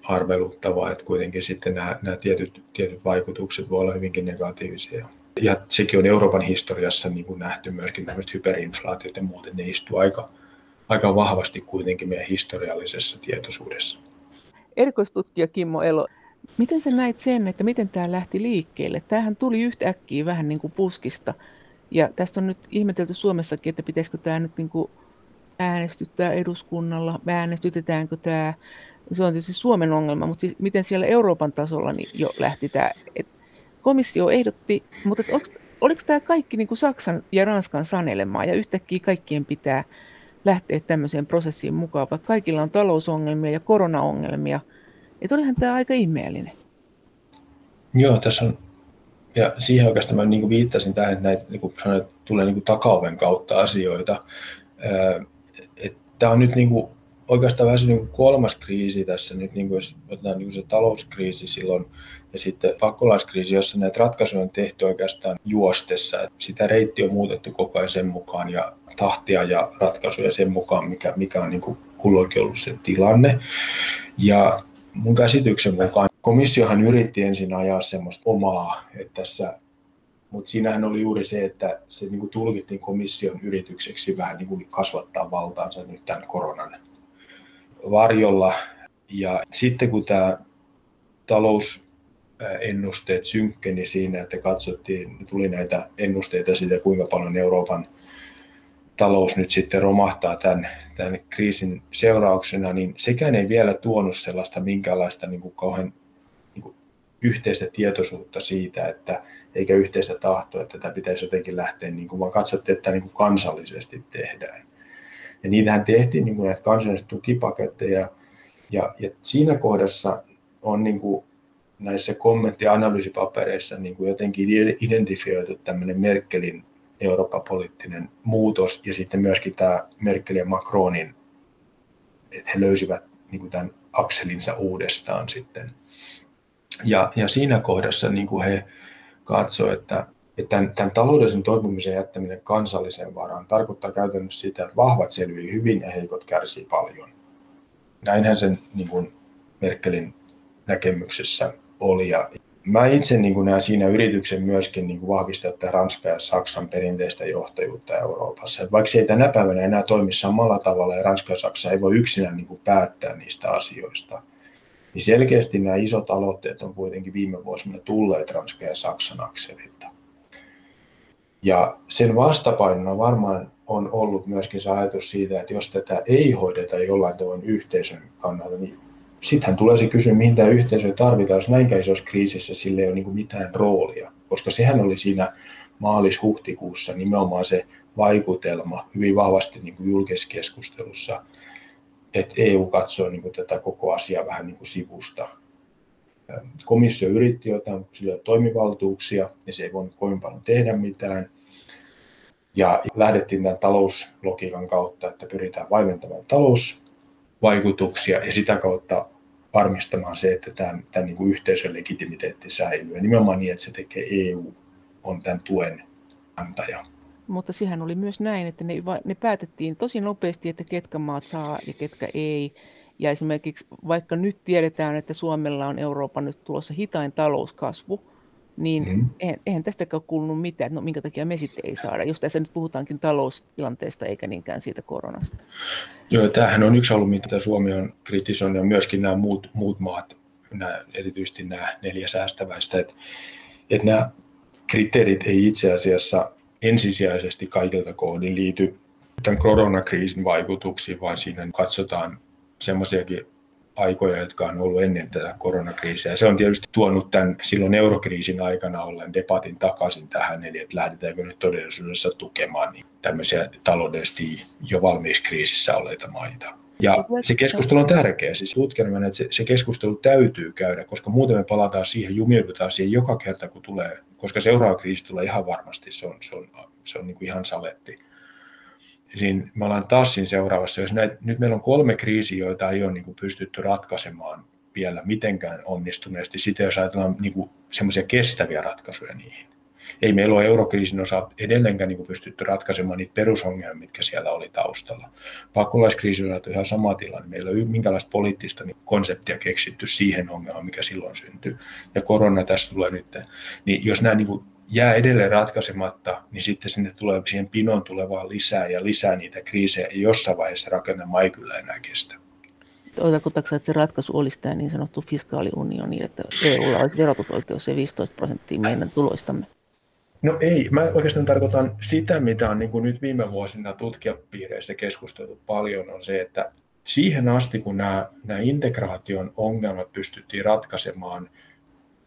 arveluttavaa, että kuitenkin sitten nämä, nämä tietyt, tietyt vaikutukset voi olla hyvinkin negatiivisia. Ja sekin on Euroopan historiassa niin kuin nähty myöskin tämmöiset hyperinflaatiot ja muuten, ne istuu aika, aika vahvasti kuitenkin meidän historiallisessa tietoisuudessa. Erikoistutkija Kimmo Elo, miten sä näit sen, että miten tämä lähti liikkeelle? Tämähän tuli yhtäkkiä vähän niin kuin puskista. Ja tästä on nyt ihmetelty Suomessakin, että pitäisikö tämä nyt niin kuin äänestyttää eduskunnalla, äänestytetäänkö tämä, se on tietysti Suomen ongelma, mutta siis miten siellä Euroopan tasolla niin jo lähti tämä, että komissio ehdotti, mutta onko, oliko tämä kaikki niin kuin Saksan ja Ranskan sanelemaa ja yhtäkkiä kaikkien pitää lähteä tämmöiseen prosessiin mukaan, vaikka kaikilla on talousongelmia ja koronaongelmia, että olihan tämä aika ihmeellinen. Joo, tässä on ja siihen oikeastaan mä niin kuin viittasin tähän, että näitä, niin kuin sanoin, tulee niin kuin takaoven kautta asioita. Tämä on nyt niin kuin oikeastaan vähän se niin kuin kolmas kriisi tässä, nyt niin kuin jos otetaan niin kuin se talouskriisi silloin ja sitten pakolaiskriisi, jossa näitä ratkaisuja on tehty oikeastaan juostessa. Sitä reitti on muutettu koko ajan sen mukaan ja tahtia ja ratkaisuja sen mukaan, mikä, mikä on niin kuin kulloinkin ollut se tilanne. Ja mun käsityksen mukaan komissiohan yritti ensin ajaa semmoista omaa, että tässä mutta siinähän oli juuri se, että se niin kuin tulkittiin komission yritykseksi vähän niin kuin kasvattaa valtaansa nyt tämän koronan varjolla. Ja sitten kun tämä talousennusteet synkkeni siinä, että katsottiin, tuli näitä ennusteita siitä, kuinka paljon Euroopan talous nyt sitten romahtaa tämän, tämän kriisin seurauksena, niin sekään ei vielä tuonut sellaista minkäänlaista niin kuin kauhean yhteistä tietoisuutta siitä, että eikä yhteistä tahtoa, että tätä pitäisi jotenkin lähteä, niin kuin, vaan katsottiin, että tämä niin kuin kansallisesti tehdään. Ja niitähän tehtiin niin kuin näitä kansallisia tukipaketteja, ja, ja siinä kohdassa on niin kuin näissä kommentti- ja analyysipapereissa niin kuin jotenkin identifioitu tämmöinen Merkelin Eurooppa-poliittinen muutos ja sitten myöskin tämä Merkel ja Macronin, että he löysivät niin kuin tämän akselinsa uudestaan sitten. Ja, ja siinä kohdassa niin kuin he katsoivat, että, että tämän, tämän taloudellisen toipumisen jättäminen kansalliseen varaan tarkoittaa käytännössä sitä, että vahvat selviää hyvin ja heikot kärsii paljon. Näinhän sen niin kuin Merkelin näkemyksessä oli. Ja mä itse niin kuin näen siinä yrityksen myöskin niin kuin vahvistaa tätä Ranskan ja Saksan perinteistä johtajuutta Euroopassa. Et vaikka se ei tänä päivänä enää toimi samalla tavalla ja Ranska ja Saksa ei voi yksinään niin kuin päättää niistä asioista, niin selkeästi nämä isot aloitteet on kuitenkin viime vuosina tulleet Ranskan ja Saksan akselilta. Ja sen vastapainona varmaan on ollut myöskin se ajatus siitä, että jos tätä ei hoideta jollain tavoin yhteisön kannalta, niin sittenhän tulee se kysymys, mihin tämä yhteisö tarvitaan, jos näinkään isossa kriisissä sille ei ole niin mitään roolia. Koska sehän oli siinä maalis-huhtikuussa nimenomaan se vaikutelma hyvin vahvasti niin kuin julkisessa keskustelussa, että EU katsoo niin kuin tätä koko asiaa vähän niin kuin sivusta. Komissio yritti jotain, sillä toimivaltuuksia ja se ei voinut kovin paljon tehdä mitään. Ja lähdettiin tämän talouslogiikan kautta, että pyritään vaimentamaan talous vaikutuksia ja sitä kautta varmistamaan se, että tämän, tämän niin kuin yhteisön legitimiteetti säilyy. Ja nimenomaan niin, että se tekee EU on tämän tuen antaja. Mutta siihen oli myös näin, että ne, ne päätettiin tosi nopeasti, että ketkä maat saa ja ketkä ei. Ja esimerkiksi vaikka nyt tiedetään, että Suomella on Euroopan nyt tulossa hitain talouskasvu, niin mm. eihän, eihän tästäkään kuulunut mitään, että no minkä takia me sitten ei saada, jos tässä nyt puhutaankin taloustilanteesta eikä niinkään siitä koronasta. Joo, tämähän on yksi ollut, mitä Suomi on kritisoinut ja myöskin nämä muut, muut maat, nämä, erityisesti nämä neljä säästäväistä, että, että nämä kriteerit ei itse asiassa ensisijaisesti kaikilta kohdin liity tämän koronakriisin vaikutuksiin, vaan siinä katsotaan semmoisiakin aikoja, jotka on ollut ennen tätä koronakriisiä. Se on tietysti tuonut tämän silloin eurokriisin aikana ollen debatin takaisin tähän, eli että lähdetäänkö nyt todellisuudessa tukemaan niin tämmöisiä taloudellisesti jo valmiiksi kriisissä olleita maita. Ja se keskustelu on tärkeä, siis tutkijana että se, se keskustelu täytyy käydä, koska muuten me palataan siihen, jumiudutaan siihen joka kerta, kun tulee, koska seuraava kriisi tulee ihan varmasti, se on, se on, se on niin kuin ihan saletti niin me ollaan taas siinä seuraavassa. Jos näitä, nyt meillä on kolme kriisiä, joita ei ole niin kuin pystytty ratkaisemaan vielä mitenkään onnistuneesti, sitten jos ajatellaan niin semmoisia kestäviä ratkaisuja niihin. Ei meillä ole eurokriisin osa edelleenkään niin kuin pystytty ratkaisemaan niitä perusongelmia, mitkä siellä oli taustalla. Pakolaiskriisi on ihan sama tilanne. Meillä ei ole minkäänlaista poliittista niin konseptia keksitty siihen ongelmaan, mikä silloin syntyi. Ja korona tässä tulee nyt. Niin jos nämä niin kuin jää edelleen ratkaisematta, niin sitten sinne tulee siihen pinoon tulevaa lisää ja lisää niitä kriisejä, ja jossain vaiheessa rakennelma ei kyllä enää kestä. Tarkoitatko että se ratkaisu olisi tämä niin sanottu fiskaaliunioni, että EUlla olisi verotusoikeus se 15 prosenttia meidän tuloistamme? No ei, mä oikeastaan tarkoitan sitä, mitä on niin kuin nyt viime vuosina tutkijapiireissä keskusteltu paljon, on se, että siihen asti, kun nämä, nämä integraation ongelmat pystyttiin ratkaisemaan –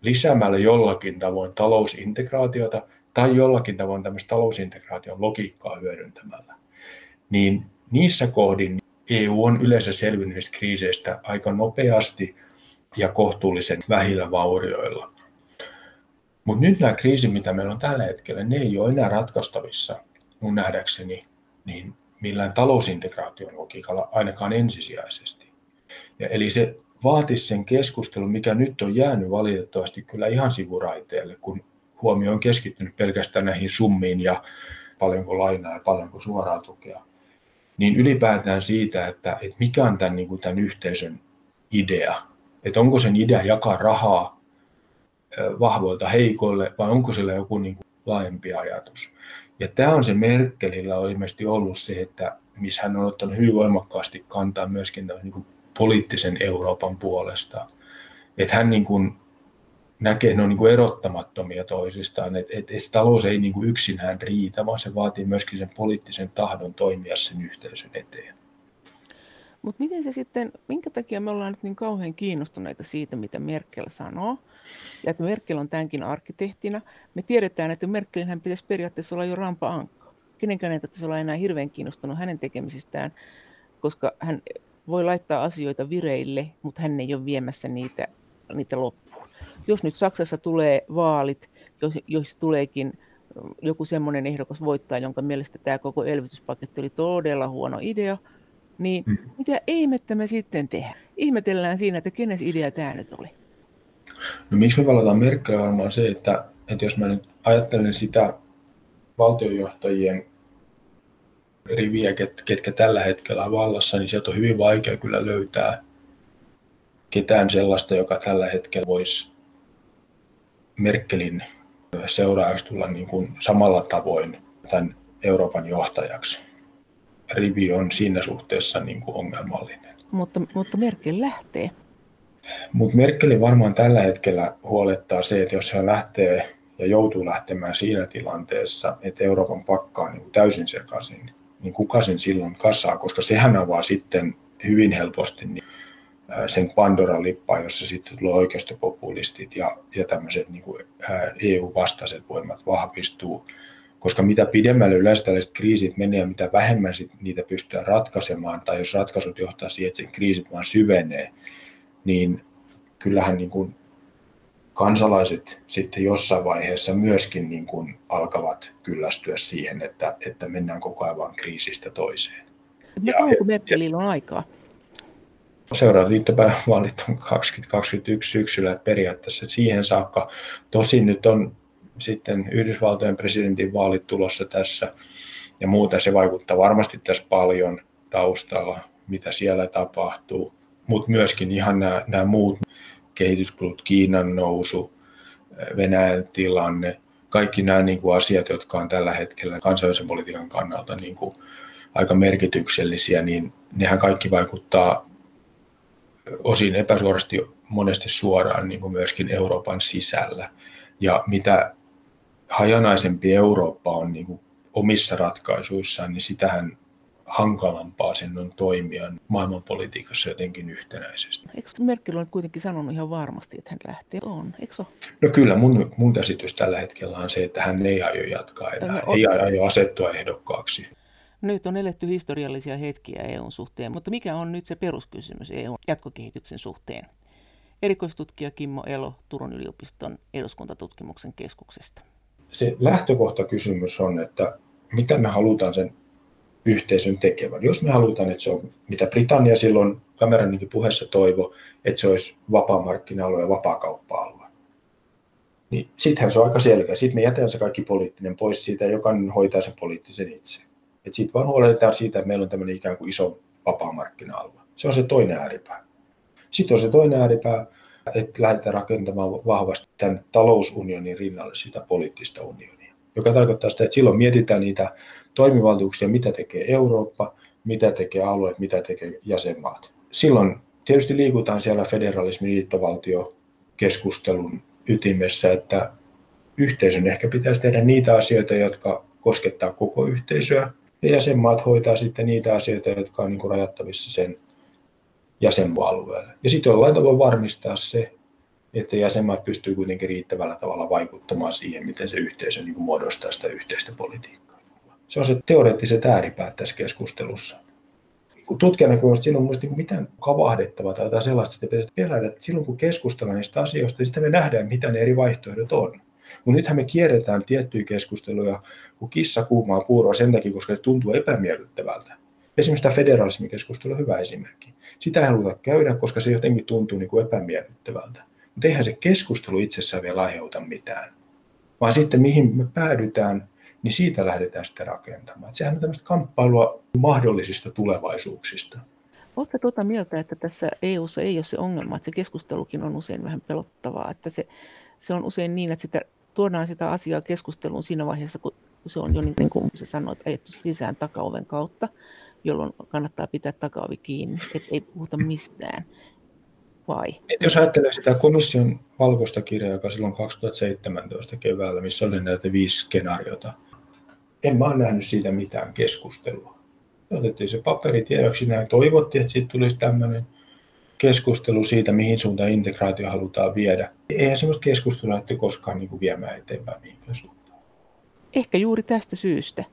lisäämällä jollakin tavoin talousintegraatiota tai jollakin tavoin tämmöistä talousintegraation logiikkaa hyödyntämällä, niin niissä kohdin EU on yleensä selvinnyt kriiseistä aika nopeasti ja kohtuullisen vähillä vaurioilla. Mutta nyt nämä kriisit, mitä meillä on tällä hetkellä, ne ei ole enää ratkaistavissa mun nähdäkseni niin millään talousintegraation logiikalla ainakaan ensisijaisesti. Ja eli se vaatisi sen keskustelun, mikä nyt on jäänyt valitettavasti kyllä ihan sivuraiteelle, kun huomio on keskittynyt pelkästään näihin summiin ja paljonko lainaa ja paljonko suoraa tukea, niin ylipäätään siitä, että, että mikä on tämän, niin kuin tämän yhteisön idea. Että onko sen idea jakaa rahaa vahvoilta heikoille vai onko sillä joku niin kuin laajempi ajatus. Ja tämä on se Merkelillä on ilmeisesti ollut se, että missä hän on ottanut hyvin voimakkaasti kantaa myöskin niin kuin poliittisen Euroopan puolesta. Että hän niin kuin näkee, ne on niin kuin erottamattomia toisistaan, että, että, että talous ei niin kuin yksinään riitä, vaan se vaatii myöskin sen poliittisen tahdon toimia sen yhteisön eteen. Mutta miten se sitten, minkä takia me ollaan nyt niin kauhean kiinnostuneita siitä, mitä Merkel sanoo, ja että Merkel on tämänkin arkkitehtina. Me tiedetään, että Merkelinhän pitäisi periaatteessa olla jo rampa ankka. Kenenkään ei tarvitsisi olla enää hirveän kiinnostunut hänen tekemisistään, koska hän voi laittaa asioita vireille, mutta hän ei ole viemässä niitä, niitä loppuun. Jos nyt Saksassa tulee vaalit, jos, jos tuleekin joku semmoinen ehdokas voittaa, jonka mielestä tämä koko elvytyspaketti oli todella huono idea, niin hmm. mitä ihmettä me sitten tehdään? Ihmetellään siinä, että kenes idea tämä nyt oli. No miksi me valitaan Merkel varmaan se, että, että jos mä nyt ajattelen sitä valtionjohtajien riviä, ket, ketkä tällä hetkellä on vallassa, niin sieltä on hyvin vaikea kyllä löytää ketään sellaista, joka tällä hetkellä voisi Merkelin seuraajaksi tulla niin kuin samalla tavoin tämän Euroopan johtajaksi. Rivi on siinä suhteessa niin kuin ongelmallinen. Mutta, mutta Merkel lähtee. Mutta Merkelin varmaan tällä hetkellä huolettaa se, että jos hän lähtee ja joutuu lähtemään siinä tilanteessa, että Euroopan pakka on niin täysin sekaisin, niin kuka sen silloin kasaa, koska sehän avaa sitten hyvin helposti niin sen Pandoran lippaa, jossa sitten tulee oikeistopopulistit ja, ja tämmöiset niin EU-vastaiset voimat vahvistuu. Koska mitä pidemmälle yleensä tällaiset kriisit menee ja mitä vähemmän sit niitä pystytään ratkaisemaan, tai jos ratkaisut johtaa siihen, että sen kriisit vaan syvenee, niin kyllähän niin kuin kansalaiset sitten jossain vaiheessa myöskin niin kuin alkavat kyllästyä siihen, että, että mennään koko ajan vain kriisistä toiseen. Ja kauanko Merkelillä on aikaa? Seuraavat liittopäivävaalit on 2021 syksyllä periaatteessa siihen saakka. Tosin nyt on sitten Yhdysvaltojen presidentin vaalit tulossa tässä ja muuta. Se vaikuttaa varmasti tässä paljon taustalla, mitä siellä tapahtuu mutta myöskin ihan nämä, nämä muut kehityskulut, Kiinan nousu, Venäjän tilanne, kaikki nämä niin kuin asiat, jotka on tällä hetkellä kansainvälisen politiikan kannalta niin kuin aika merkityksellisiä, niin nehän kaikki vaikuttaa osin epäsuorasti monesti suoraan niin kuin myöskin Euroopan sisällä. Ja mitä hajanaisempi Eurooppa on niin kuin omissa ratkaisuissaan, niin sitähän hankalampaa sen on toimia maailmanpolitiikassa jotenkin yhtenäisesti. Eikö Merkel ole kuitenkin sanonut ihan varmasti, että hän lähtee? On, eikö so? No kyllä, mun, mun käsitys tällä hetkellä on se, että hän ei aio jatkaa enää, no, ei aio asettua ehdokkaaksi. Nyt on eletty historiallisia hetkiä EUn suhteen, mutta mikä on nyt se peruskysymys EUn jatkokehityksen suhteen? Erikoistutkija Kimmo Elo Turun yliopiston eduskuntatutkimuksen keskuksesta. Se lähtökohtakysymys on, että mitä me halutaan sen yhteisön tekevän. Jos me halutaan, että se on, mitä Britannia silloin Cameroninkin puheessa toivo, että se olisi vapaa-markkina-alue ja vapaa-kauppa-alue, niin sittenhän se on aika selkeä. Sitten me jätetään se kaikki poliittinen pois siitä ja jokainen hoitaa sen poliittisen itse. Sitten vaan huolehditaan siitä, että meillä on tämmöinen ikään kuin iso vapaa-markkina-alue. Se on se toinen ääripää. Sitten on se toinen ääripää, että lähdetään rakentamaan vahvasti tämän talousunionin rinnalle sitä poliittista unionia. Joka tarkoittaa sitä, että silloin mietitään niitä toimivaltuuksia, mitä tekee Eurooppa, mitä tekee alueet, mitä tekee jäsenmaat. Silloin tietysti liikutaan siellä federalismin liittovaltio keskustelun ytimessä, että yhteisön ehkä pitäisi tehdä niitä asioita, jotka koskettaa koko yhteisöä, ja jäsenmaat hoitaa sitten niitä asioita, jotka on niin rajattavissa sen jäsenmaa-alueelle. Ja sitten jollain tavoin varmistaa se, että jäsenmaat pystyy kuitenkin riittävällä tavalla vaikuttamaan siihen, miten se yhteisö niin muodostaa sitä yhteistä politiikkaa. Se on se teoreettiset ääripäät tässä keskustelussa. Tutkijan näkökulmasta siinä on mielestäni niin mitään kavahdettavaa tai sellaista, että pitäisi pelätä, että silloin kun keskustellaan niistä asioista, niin sitten me nähdään, mitä ne eri vaihtoehdot on. Mutta nythän me kierretään tiettyjä keskusteluja, kun kissa kuumaa puuroa sen takia, koska se tuntuu epämiellyttävältä. Esimerkiksi tämä federalismikeskustelu on hyvä esimerkki. Sitä ei haluta käydä, koska se jotenkin tuntuu niin kuin epämiellyttävältä. Mutta eihän se keskustelu itsessään vielä aiheuta mitään. Vaan sitten mihin me päädytään, niin siitä lähdetään sitten rakentamaan. Et sehän on tämmöistä kamppailua mahdollisista tulevaisuuksista. Oletko tuota mieltä, että tässä EU:ssa ei ole se ongelma, että se keskustelukin on usein vähän pelottavaa, että se, se on usein niin, että sitä, tuodaan sitä asiaa keskusteluun siinä vaiheessa, kun se on jo niin, niin kuin sä sanoit, ajettu sisään takaoven kautta, jolloin kannattaa pitää takaovi kiinni, että ei puhuta mistään. Vai? Jos ajattelee sitä komission valkoista kirjaa, joka silloin 2017 keväällä, missä oli näitä viisi skenaariota, en mä ole nähnyt siitä mitään keskustelua. Otettiin se paperi tiedoksi ja toivottiin, että siitä tulisi tämmöinen keskustelu siitä, mihin suuntaan integraatio halutaan viedä. Eihän sellaista keskustelua että koskaan niin kuin viemään eteenpäin mihinkään suuntaan. Ehkä juuri tästä syystä,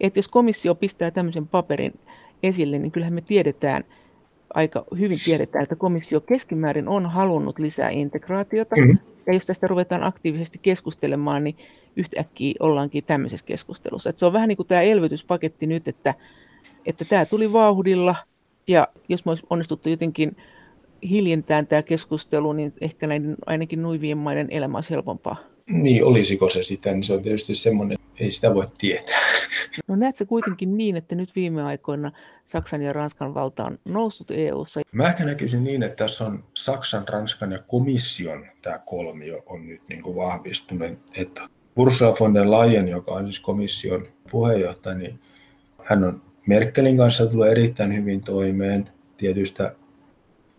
että jos komissio pistää tämmöisen paperin esille, niin kyllähän me tiedetään, aika hyvin tiedetään, että komissio keskimäärin on halunnut lisää integraatiota. Mm-hmm. Ja jos tästä ruvetaan aktiivisesti keskustelemaan, niin yhtäkkiä ollaankin tämmöisessä keskustelussa. Että se on vähän niin kuin tämä elvytyspaketti nyt, että, että tämä tuli vauhdilla, ja jos me olisi onnistuttu jotenkin hiljentään tämä keskustelu, niin ehkä näiden ainakin nuivien maiden elämä olisi helpompaa. Niin, olisiko se sitä, niin se on tietysti semmoinen, ei sitä voi tietää. No näetkö kuitenkin niin, että nyt viime aikoina Saksan ja Ranskan valta on noussut EU-ssa? Mä ehkä näkisin niin, että tässä on Saksan, Ranskan ja komission tämä kolmio on nyt niin kuin vahvistunut. Että Ursula von der Leyen, joka on siis komission puheenjohtaja, niin hän on Merkelin kanssa tulee erittäin hyvin toimeen tietyistä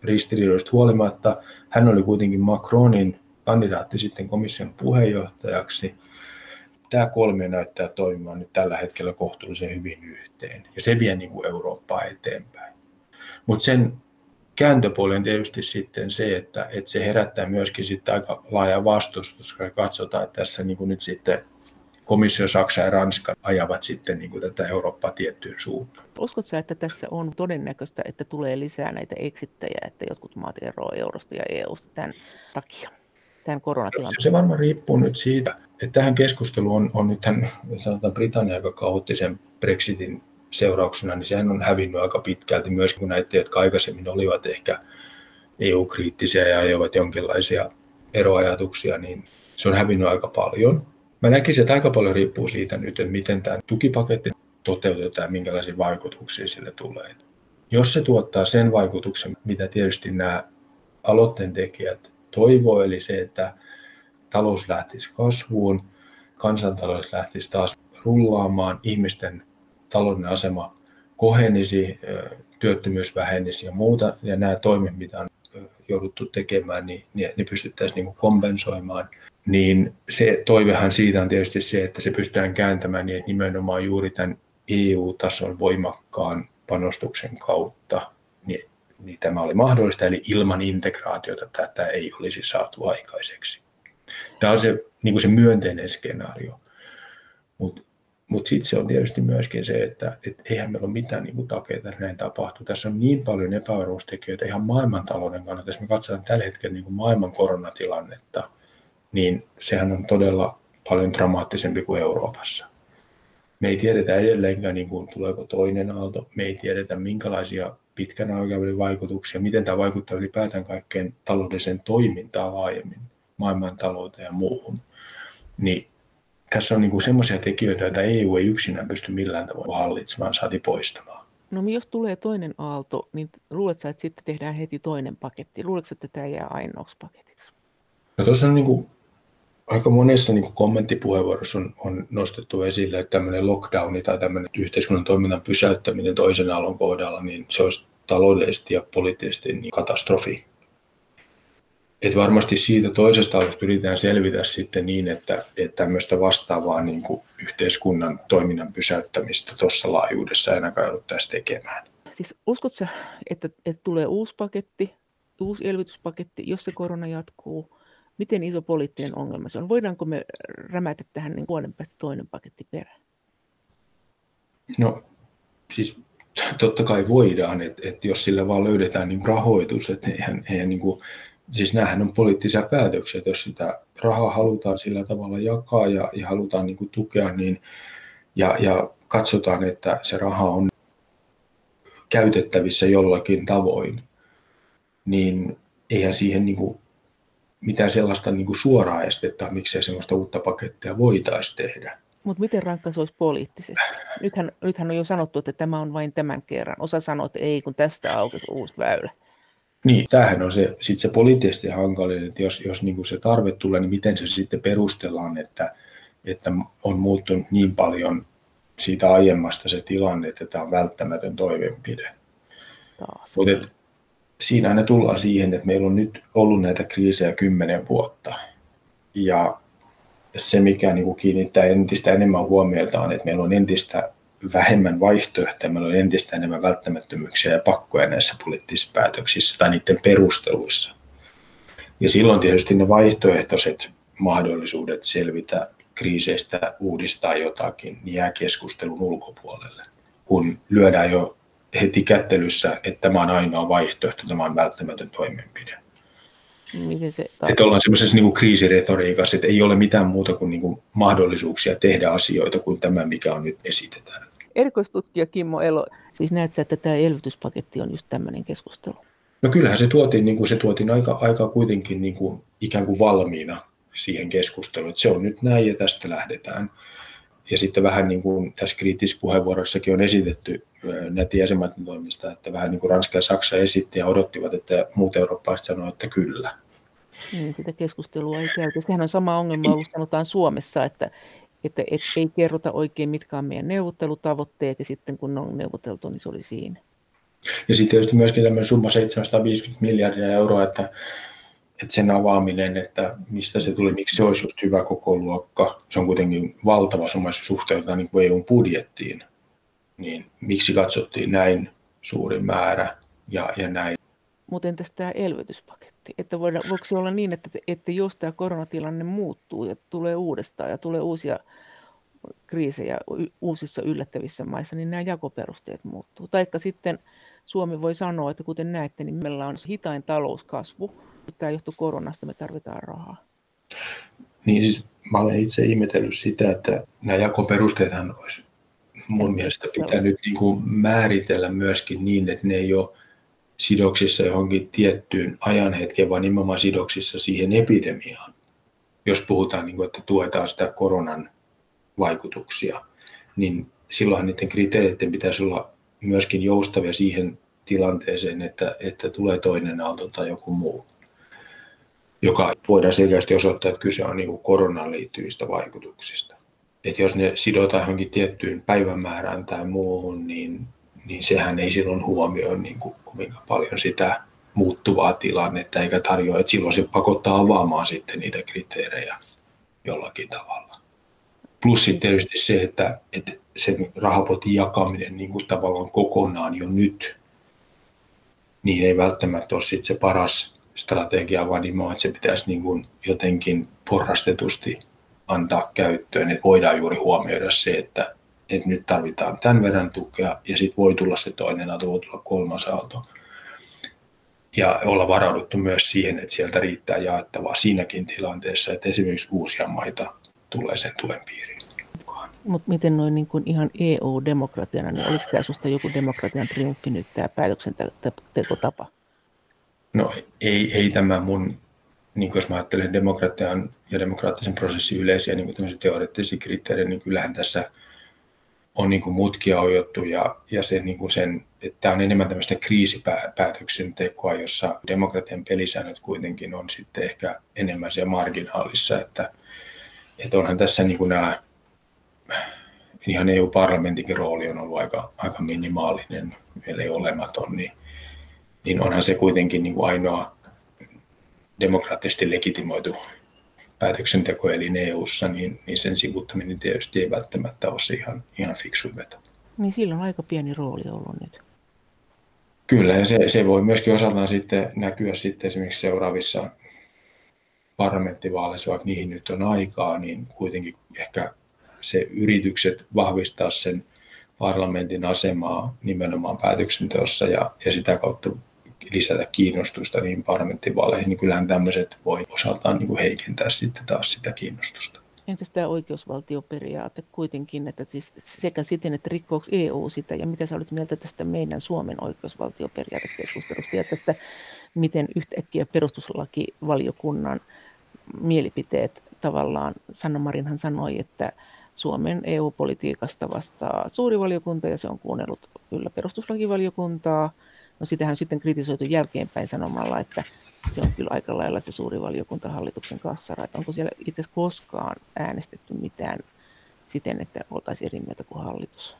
ristiriidoista huolimatta. Hän oli kuitenkin Macronin kandidaatti sitten komission puheenjohtajaksi. Tämä kolme näyttää toimimaan nyt tällä hetkellä kohtuullisen hyvin yhteen, ja se vie niin kuin Eurooppaa eteenpäin. Mutta sen kääntöpuoli on tietysti sitten se, että, että se herättää myöskin sitten aika laaja vastustus, koska katsotaan, että tässä niin kuin nyt sitten komissio, Saksa ja Ranska ajavat sitten niin kuin tätä Eurooppaa tiettyyn suuntaan. Uskotko että tässä on todennäköistä, että tulee lisää näitä eksittäjiä, että jotkut maat eroavat eurosta ja EUsta tämän takia? tämän koronatilanteen? Se varmaan riippuu nyt siitä, että tähän keskusteluun on, on nyt sanotaan Britannia, joka kauhoitti sen Brexitin seurauksena, niin sehän on hävinnyt aika pitkälti myös kun näitä, jotka aikaisemmin olivat ehkä EU-kriittisiä ja ajoivat jonkinlaisia eroajatuksia, niin se on hävinnyt aika paljon. Mä näkisin, että aika paljon riippuu siitä nyt, että miten tämä tukipaketti toteutetaan ja minkälaisia vaikutuksia sille tulee. Jos se tuottaa sen vaikutuksen, mitä tietysti nämä aloitteen tekijät toivoo, eli se, että talous lähtisi kasvuun, kansantalous lähtisi taas rullaamaan, ihmisten taloudellinen asema kohenisi, työttömyys vähenisi ja muuta, ja nämä toimet, mitä on jouduttu tekemään, niin ne pystyttäisiin niin kompensoimaan, niin se toivehan siitä on tietysti se, että se pystytään kääntämään niin, että nimenomaan juuri tämän EU-tason voimakkaan panostuksen kautta niin niin tämä oli mahdollista, eli ilman integraatiota tätä ei olisi saatu aikaiseksi. Tämä on se, niin kuin se myönteinen skenaario. Mutta mut sitten se on tietysti myöskin se, että et eihän meillä ole mitään niin takeita, että näin tapahtuu. Tässä on niin paljon epävarmuustekijöitä ihan maailmantalouden kannalta. Jos me katsotaan tällä hetkellä niin kuin maailman koronatilannetta, niin sehän on todella paljon dramaattisempi kuin Euroopassa. Me ei tiedetä edelleenkään, niin kuin, tuleeko toinen aalto. Me ei tiedetä, minkälaisia pitkän aikavälin vaikutuksia, miten tämä vaikuttaa ylipäätään kaikkeen taloudelliseen toimintaan laajemmin, maailmantalouteen ja muuhun. Niin tässä on niin sellaisia tekijöitä, joita EU ei yksinään pysty millään tavoin hallitsemaan, saati poistamaan. No jos tulee toinen aalto, niin luuletko että sitten tehdään heti toinen paketti? Luuletko että tämä jää ainoaksi paketiksi? No tuossa on niin kuin aika monessa niin kommenttipuheenvuorossa on, on nostettu esille, että tämmöinen lockdowni tai tämmöinen yhteiskunnan toiminnan pysäyttäminen toisen aallon kohdalla, niin se olisi taloudellisesti ja poliittisesti niin katastrofi. Et varmasti siitä toisesta alusta yritetään selvitä sitten niin, että, että tämmöistä vastaavaa niin kuin yhteiskunnan toiminnan pysäyttämistä tuossa laajuudessa ainakaan jouduttaisi tekemään. Siis uskotko että, että tulee uusi paketti, uusi elvytyspaketti, jos se korona jatkuu – miten iso poliittinen ongelma se on? Voidaanko me rämätä tähän niin vuoden päästä toinen paketti perään? No siis totta kai voidaan, että, että jos sillä vaan löydetään niin rahoitus, että eihän, eihän niin kuin, siis näähän on poliittisia päätöksiä, että jos sitä rahaa halutaan sillä tavalla jakaa ja, ja halutaan niin kuin tukea, niin, ja, ja katsotaan, että se raha on käytettävissä jollakin tavoin, niin eihän siihen niin kuin mitään sellaista niin kuin suoraa estettä, miksei sellaista uutta pakettia voitaisiin tehdä. Mutta miten rankka se olisi poliittisesti? Nythän, nythän on jo sanottu, että tämä on vain tämän kerran. Osa sanoo, että ei, kun tästä auki uusi väylä. Niin, tämähän on se, sit se poliittisesti hankalin, että jos, jos niin kuin se tarve tulee, niin miten se sitten perustellaan, että, että on muuttunut niin paljon siitä aiemmasta se tilanne, että tämä on välttämätön toimenpide. Mutta siinä ne tullaan siihen, että meillä on nyt ollut näitä kriisejä kymmenen vuotta. Ja se, mikä niin kuin kiinnittää entistä enemmän huomiota on, että meillä on entistä vähemmän vaihtoehtoja, meillä on entistä enemmän välttämättömyyksiä ja pakkoja näissä poliittisissa päätöksissä tai niiden perusteluissa. Ja silloin tietysti ne vaihtoehtoiset mahdollisuudet selvitä kriiseistä, uudistaa jotakin, niin jää keskustelun ulkopuolelle. Kun lyödään jo heti kättelyssä, että tämä on ainoa vaihtoehto, tämä on välttämätön toimenpide. Miten se että ollaan semmoisessa niin kriisiretoriikassa, että ei ole mitään muuta kuin, niin kuin mahdollisuuksia tehdä asioita kuin tämä, mikä on nyt esitetään. Erikoistutkija Kimmo Elo, siis näet sä, että tämä elvytyspaketti on just tämmöinen keskustelu? No kyllähän se tuotiin, niin kuin se tuotiin aika, aika kuitenkin niin kuin, ikään kuin valmiina siihen keskusteluun, että se on nyt näin ja tästä lähdetään. Ja sitten vähän niin kuin tässä kriittisessä puheenvuorossakin on esitetty näiden jäsenmaiden toimista, että vähän niin kuin Ranska ja Saksa esitti ja odottivat, että muut eurooppalaiset sanoivat, että kyllä. Niin, sitä keskustelua ei käyty. Sehän on sama ongelma ollut sanotaan Suomessa, että, että et ei kerrota oikein, mitkä on meidän neuvottelutavoitteet, ja sitten kun ne on neuvoteltu, niin se oli siinä. Ja sitten tietysti myöskin tämmöinen summa 750 miljardia euroa, että että sen avaaminen, että mistä se tuli, miksi se olisi just hyvä koko luokka, se on kuitenkin valtava summa suhteessa niin kuin EUn budjettiin, niin miksi katsottiin näin suuri määrä ja, ja näin. Mutta entäs tämä elvytyspaketti? Että voida, voiko se olla niin, että, että jos tämä koronatilanne muuttuu ja tulee uudestaan ja tulee uusia kriisejä uusissa yllättävissä maissa, niin nämä jakoperusteet muuttuu. Taikka sitten Suomi voi sanoa, että kuten näette, niin meillä on hitain talouskasvu, tämä johtuu koronasta, me tarvitaan rahaa. Niin siis mä olen itse ihmetellyt sitä, että nämä jakoperusteethan olisi mun mielestä pitänyt niin kuin määritellä myöskin niin, että ne ei ole sidoksissa johonkin tiettyyn ajanhetkeen, vaan nimenomaan sidoksissa siihen epidemiaan. Jos puhutaan, niin kuin, että tuetaan sitä koronan vaikutuksia, niin silloin niiden kriteereiden pitäisi olla myöskin joustavia siihen tilanteeseen, että, että tulee toinen aalto tai joku muu joka voidaan selkeästi osoittaa, että kyse on niin koronaan liittyvistä vaikutuksista. Et jos ne sidotaan johonkin tiettyyn päivämäärään tai muuhun, niin, niin sehän ei silloin huomioi niin kuin, kuinka paljon sitä muuttuvaa tilannetta, eikä tarjoa, että silloin se pakottaa avaamaan sitten niitä kriteerejä jollakin tavalla. Plus sitten tietysti se, että, että sen rahapotin jakaminen niin kuin tavallaan kokonaan jo nyt, niin ei välttämättä ole sitten se paras strategia, vaan nimenomaan, että se pitäisi niin kuin jotenkin porrastetusti antaa käyttöön, että voidaan juuri huomioida se, että, että nyt tarvitaan tämän verran tukea ja sitten voi tulla se toinen aalto, voi tulla kolmas aalto. Ja olla varauduttu myös siihen, että sieltä riittää jaettavaa siinäkin tilanteessa, että esimerkiksi uusia maita tulee sen tuen piiriin. Mutta miten noin niin kuin ihan EU-demokratiana, niin oliko tämä sinusta joku demokratian triumfi nyt tämä päätöksentekotapa? No ei, ei tämä mun, niin jos mä ajattelen demokratian ja demokraattisen prosessin yleisiä niin teoreettisia kriteerejä, niin kyllähän tässä on niin kuin mutkia ojottu ja, ja se, niin kuin sen, että tämä on enemmän tämmöistä kriisipäätöksentekoa, jossa demokratian pelisäännöt kuitenkin on sitten ehkä enemmän siellä marginaalissa, että, että onhan tässä niin kuin nämä, ihan EU-parlamentinkin rooli on ollut aika, aika minimaalinen, eli olematon, niin niin onhan se kuitenkin niin kuin ainoa demokraattisesti legitimoitu päätöksentekoelin EU-ssa, niin, niin sen sivuttaminen tietysti ei välttämättä ole se ihan, ihan fiksu veto. Niin sillä on aika pieni rooli ollut nyt. Kyllä, ja se, se voi myöskin osaltaan sitten näkyä sitten esimerkiksi seuraavissa parlamenttivaaleissa, vaikka niihin nyt on aikaa, niin kuitenkin ehkä se yritykset vahvistaa sen parlamentin asemaa nimenomaan päätöksenteossa ja, ja sitä kautta lisätä kiinnostusta niin parlamenttivaaleihin, niin kyllähän tämmöiset voi osaltaan niin kuin heikentää sitten taas sitä kiinnostusta. Entäs tämä oikeusvaltioperiaate kuitenkin, että siis sekä siten, että rikkooko EU sitä, ja mitä sä olet mieltä tästä meidän Suomen oikeusvaltioperiaatekeskustelusta, ja tästä, miten yhtäkkiä perustuslakivaliokunnan mielipiteet tavallaan, Sanna Marinhan sanoi, että Suomen EU-politiikasta vastaa suuri valiokunta, ja se on kuunnellut kyllä perustuslakivaliokuntaa. No sitähän on sitten kritisoitu jälkeenpäin sanomalla, että se on kyllä aika lailla se suuri valiokunta hallituksen kassara. Että onko siellä itse asiassa koskaan äänestetty mitään siten, että oltaisiin eri mieltä kuin hallitus?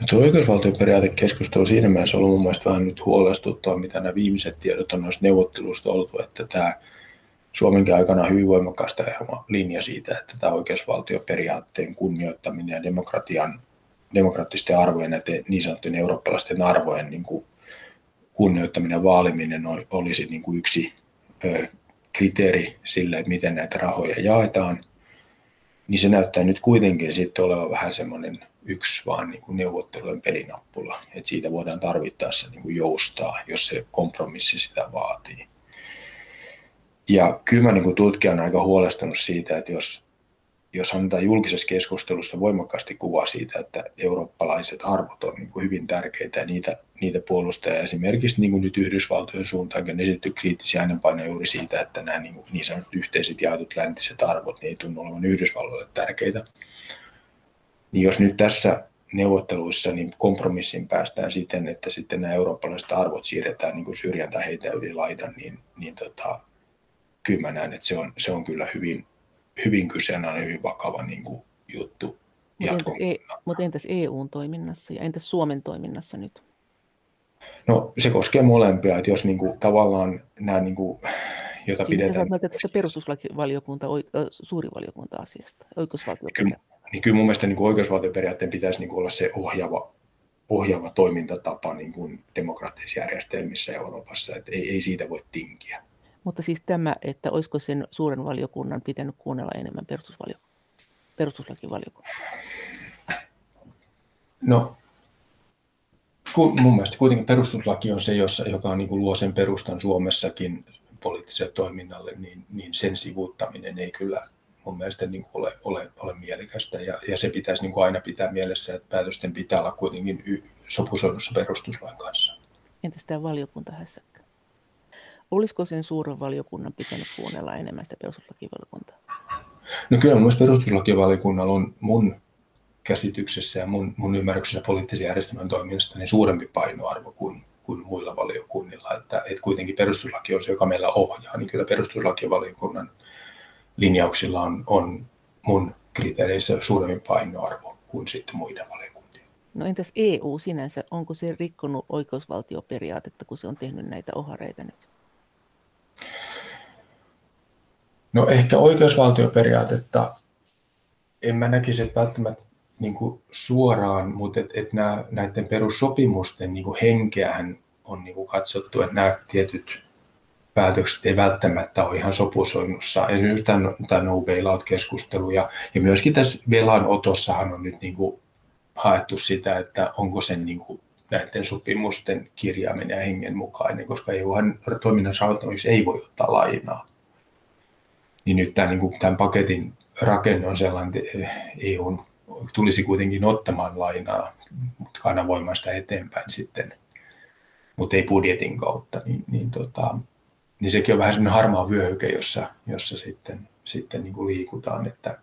No tuo oikeusvaltioperiaatekeskustelu siinä mielessä on ollut mun mielestä vähän nyt huolestuttava, mitä nämä viimeiset tiedot on noista neuvotteluista ollut, että tämä Suomenkin aikana hyvin voimakkaasta linja siitä, että tämä oikeusvaltioperiaatteen kunnioittaminen ja demokratian, demokraattisten arvojen ja niin sanottujen eurooppalaisten arvojen niin kuin kunnioittaminen ja vaaliminen olisi niin kuin yksi kriteeri sille, että miten näitä rahoja jaetaan, niin se näyttää nyt kuitenkin sitten olevan vähän semmoinen yksi vaan niin kuin neuvottelujen pelinappula, että siitä voidaan tarvittaessa niin kuin joustaa, jos se kompromissi sitä vaatii. Ja kyllä mä niin kuin tutkijana aika huolestunut siitä, että jos jos annetaan julkisessa keskustelussa voimakkaasti kuva siitä, että eurooppalaiset arvot on niin kuin hyvin tärkeitä ja niitä, niitä puolustaa. Esimerkiksi niin kuin nyt Yhdysvaltojen suuntaan on esitetty kriittisiä äänenpainoja juuri siitä, että nämä niin, kuin niin sanotut yhteiset jaetut läntiset arvot niin ei tunnu olevan Yhdysvalloille tärkeitä. Niin jos nyt tässä neuvotteluissa niin kompromissin päästään siten, että sitten nämä eurooppalaiset arvot siirretään niin kuin syrjään tai heitä yli laidan, niin, niin tota, kyllä mä näen, että se on, se on kyllä hyvin, hyvin kyseenalainen, hyvin vakava niin kuin, juttu. Mutta entäs, e- mutta entäs EUn toiminnassa ja entäs Suomen toiminnassa nyt? No se koskee molempia, että jos niin kuin, tavallaan nämä, niin kuin, jota Siinä pidetään... Sä tästä perustuslakivaliokunta, suuri valiokunta asiasta, oikeusvaltioperiaate. Kyllä, niin kyllä mun mielestä niin kuin oikeusvaltioperiaatteen pitäisi niin kuin olla se ohjaava, ohjaava toimintatapa niin kuin demokraattisissa järjestelmissä Euroopassa, että ei, ei siitä voi tinkiä. Mutta siis tämä, että olisiko sen suuren valiokunnan pitänyt kuunnella enemmän perustuslakivaliokuntaa? No, mun mielestä kuitenkin perustuslaki on se, jossa, joka on, niin kuin luo sen perustan Suomessakin poliittiselle toiminnalle, niin, niin sen sivuuttaminen ei kyllä mun mielestä niin kuin ole, ole, ole mielekästä. Ja, ja se pitäisi niin kuin aina pitää mielessä, että päätösten pitää olla kuitenkin sopusoinnussa perustuslain kanssa. Entäs tämä valiokuntahässäkkä? Olisiko sen suuren valiokunnan pitänyt kuunnella enemmän sitä perustuslakivaliokuntaa? No kyllä mun perustuslakivaliokunnalla on mun käsityksessä ja mun, mun ymmärryksessä poliittisen järjestelmän toiminnasta niin suurempi painoarvo kuin, kuin muilla valiokunnilla. Että, että kuitenkin perustuslaki on se, joka meillä ohjaa, niin kyllä perustuslakivaliokunnan linjauksilla on, on mun kriteereissä suurempi painoarvo kuin sitten muiden valiokuntien. No entäs EU sinänsä, onko se rikkonut oikeusvaltioperiaatetta, kun se on tehnyt näitä ohareita nyt? No ehkä oikeusvaltioperiaatetta en mä näkisi, että välttämättä niin kuin suoraan, mutta et, et nämä, näiden perussopimusten niin kuin henkeähän on niin kuin katsottu, että nämä tietyt päätökset ei välttämättä ole ihan sopusoinnussa. Esimerkiksi tämä, tämä no bailout-keskustelu ja, ja myöskin tässä velanotossahan on nyt niin kuin haettu sitä, että onko sen niin kuin näiden sopimusten kirjaaminen ja hengen mukainen, koska EUhan toiminnan rahoittamiseksi ei voi ottaa lainaa. Niin nyt tämä, niin kuin, tämän paketin rakenne on sellainen, että EU tulisi kuitenkin ottamaan lainaa, mutta kanavoimaan sitä eteenpäin sitten, mutta ei budjetin kautta, niin, niin, tota, niin sekin on vähän sellainen harmaa vyöhyke, jossa, jossa sitten, sitten niin kuin liikutaan, että,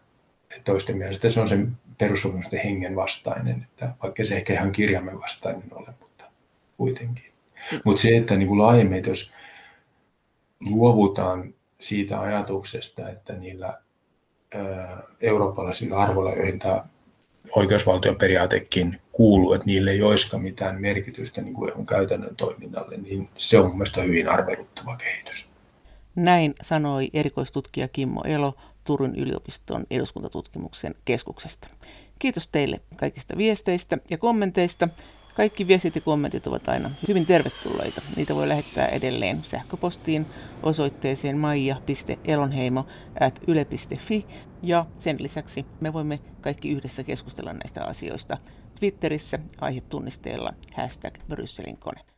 että toisten mielestä se on sen perussopimusten hengen vastainen, että vaikka se ehkä ihan kirjaimen vastainen ole, mutta kuitenkin. Mutta se, että niin kuin laajemmin, jos luovutaan siitä ajatuksesta, että niillä eurooppalaisilla arvoilla, joihin tämä oikeusvaltion periaatekin kuuluu, että niille ei olisikaan mitään merkitystä niin kuin käytännön toiminnalle, niin se on mielestäni hyvin arveluttava kehitys. Näin sanoi erikoistutkija Kimmo Elo Turun yliopiston eduskuntatutkimuksen keskuksesta. Kiitos teille kaikista viesteistä ja kommenteista. Kaikki viestit ja kommentit ovat aina hyvin tervetulleita. Niitä voi lähettää edelleen sähköpostiin osoitteeseen maija.elonheimo.yle.fi ja sen lisäksi me voimme kaikki yhdessä keskustella näistä asioista Twitterissä aihetunnisteella hashtag Brysselin kone.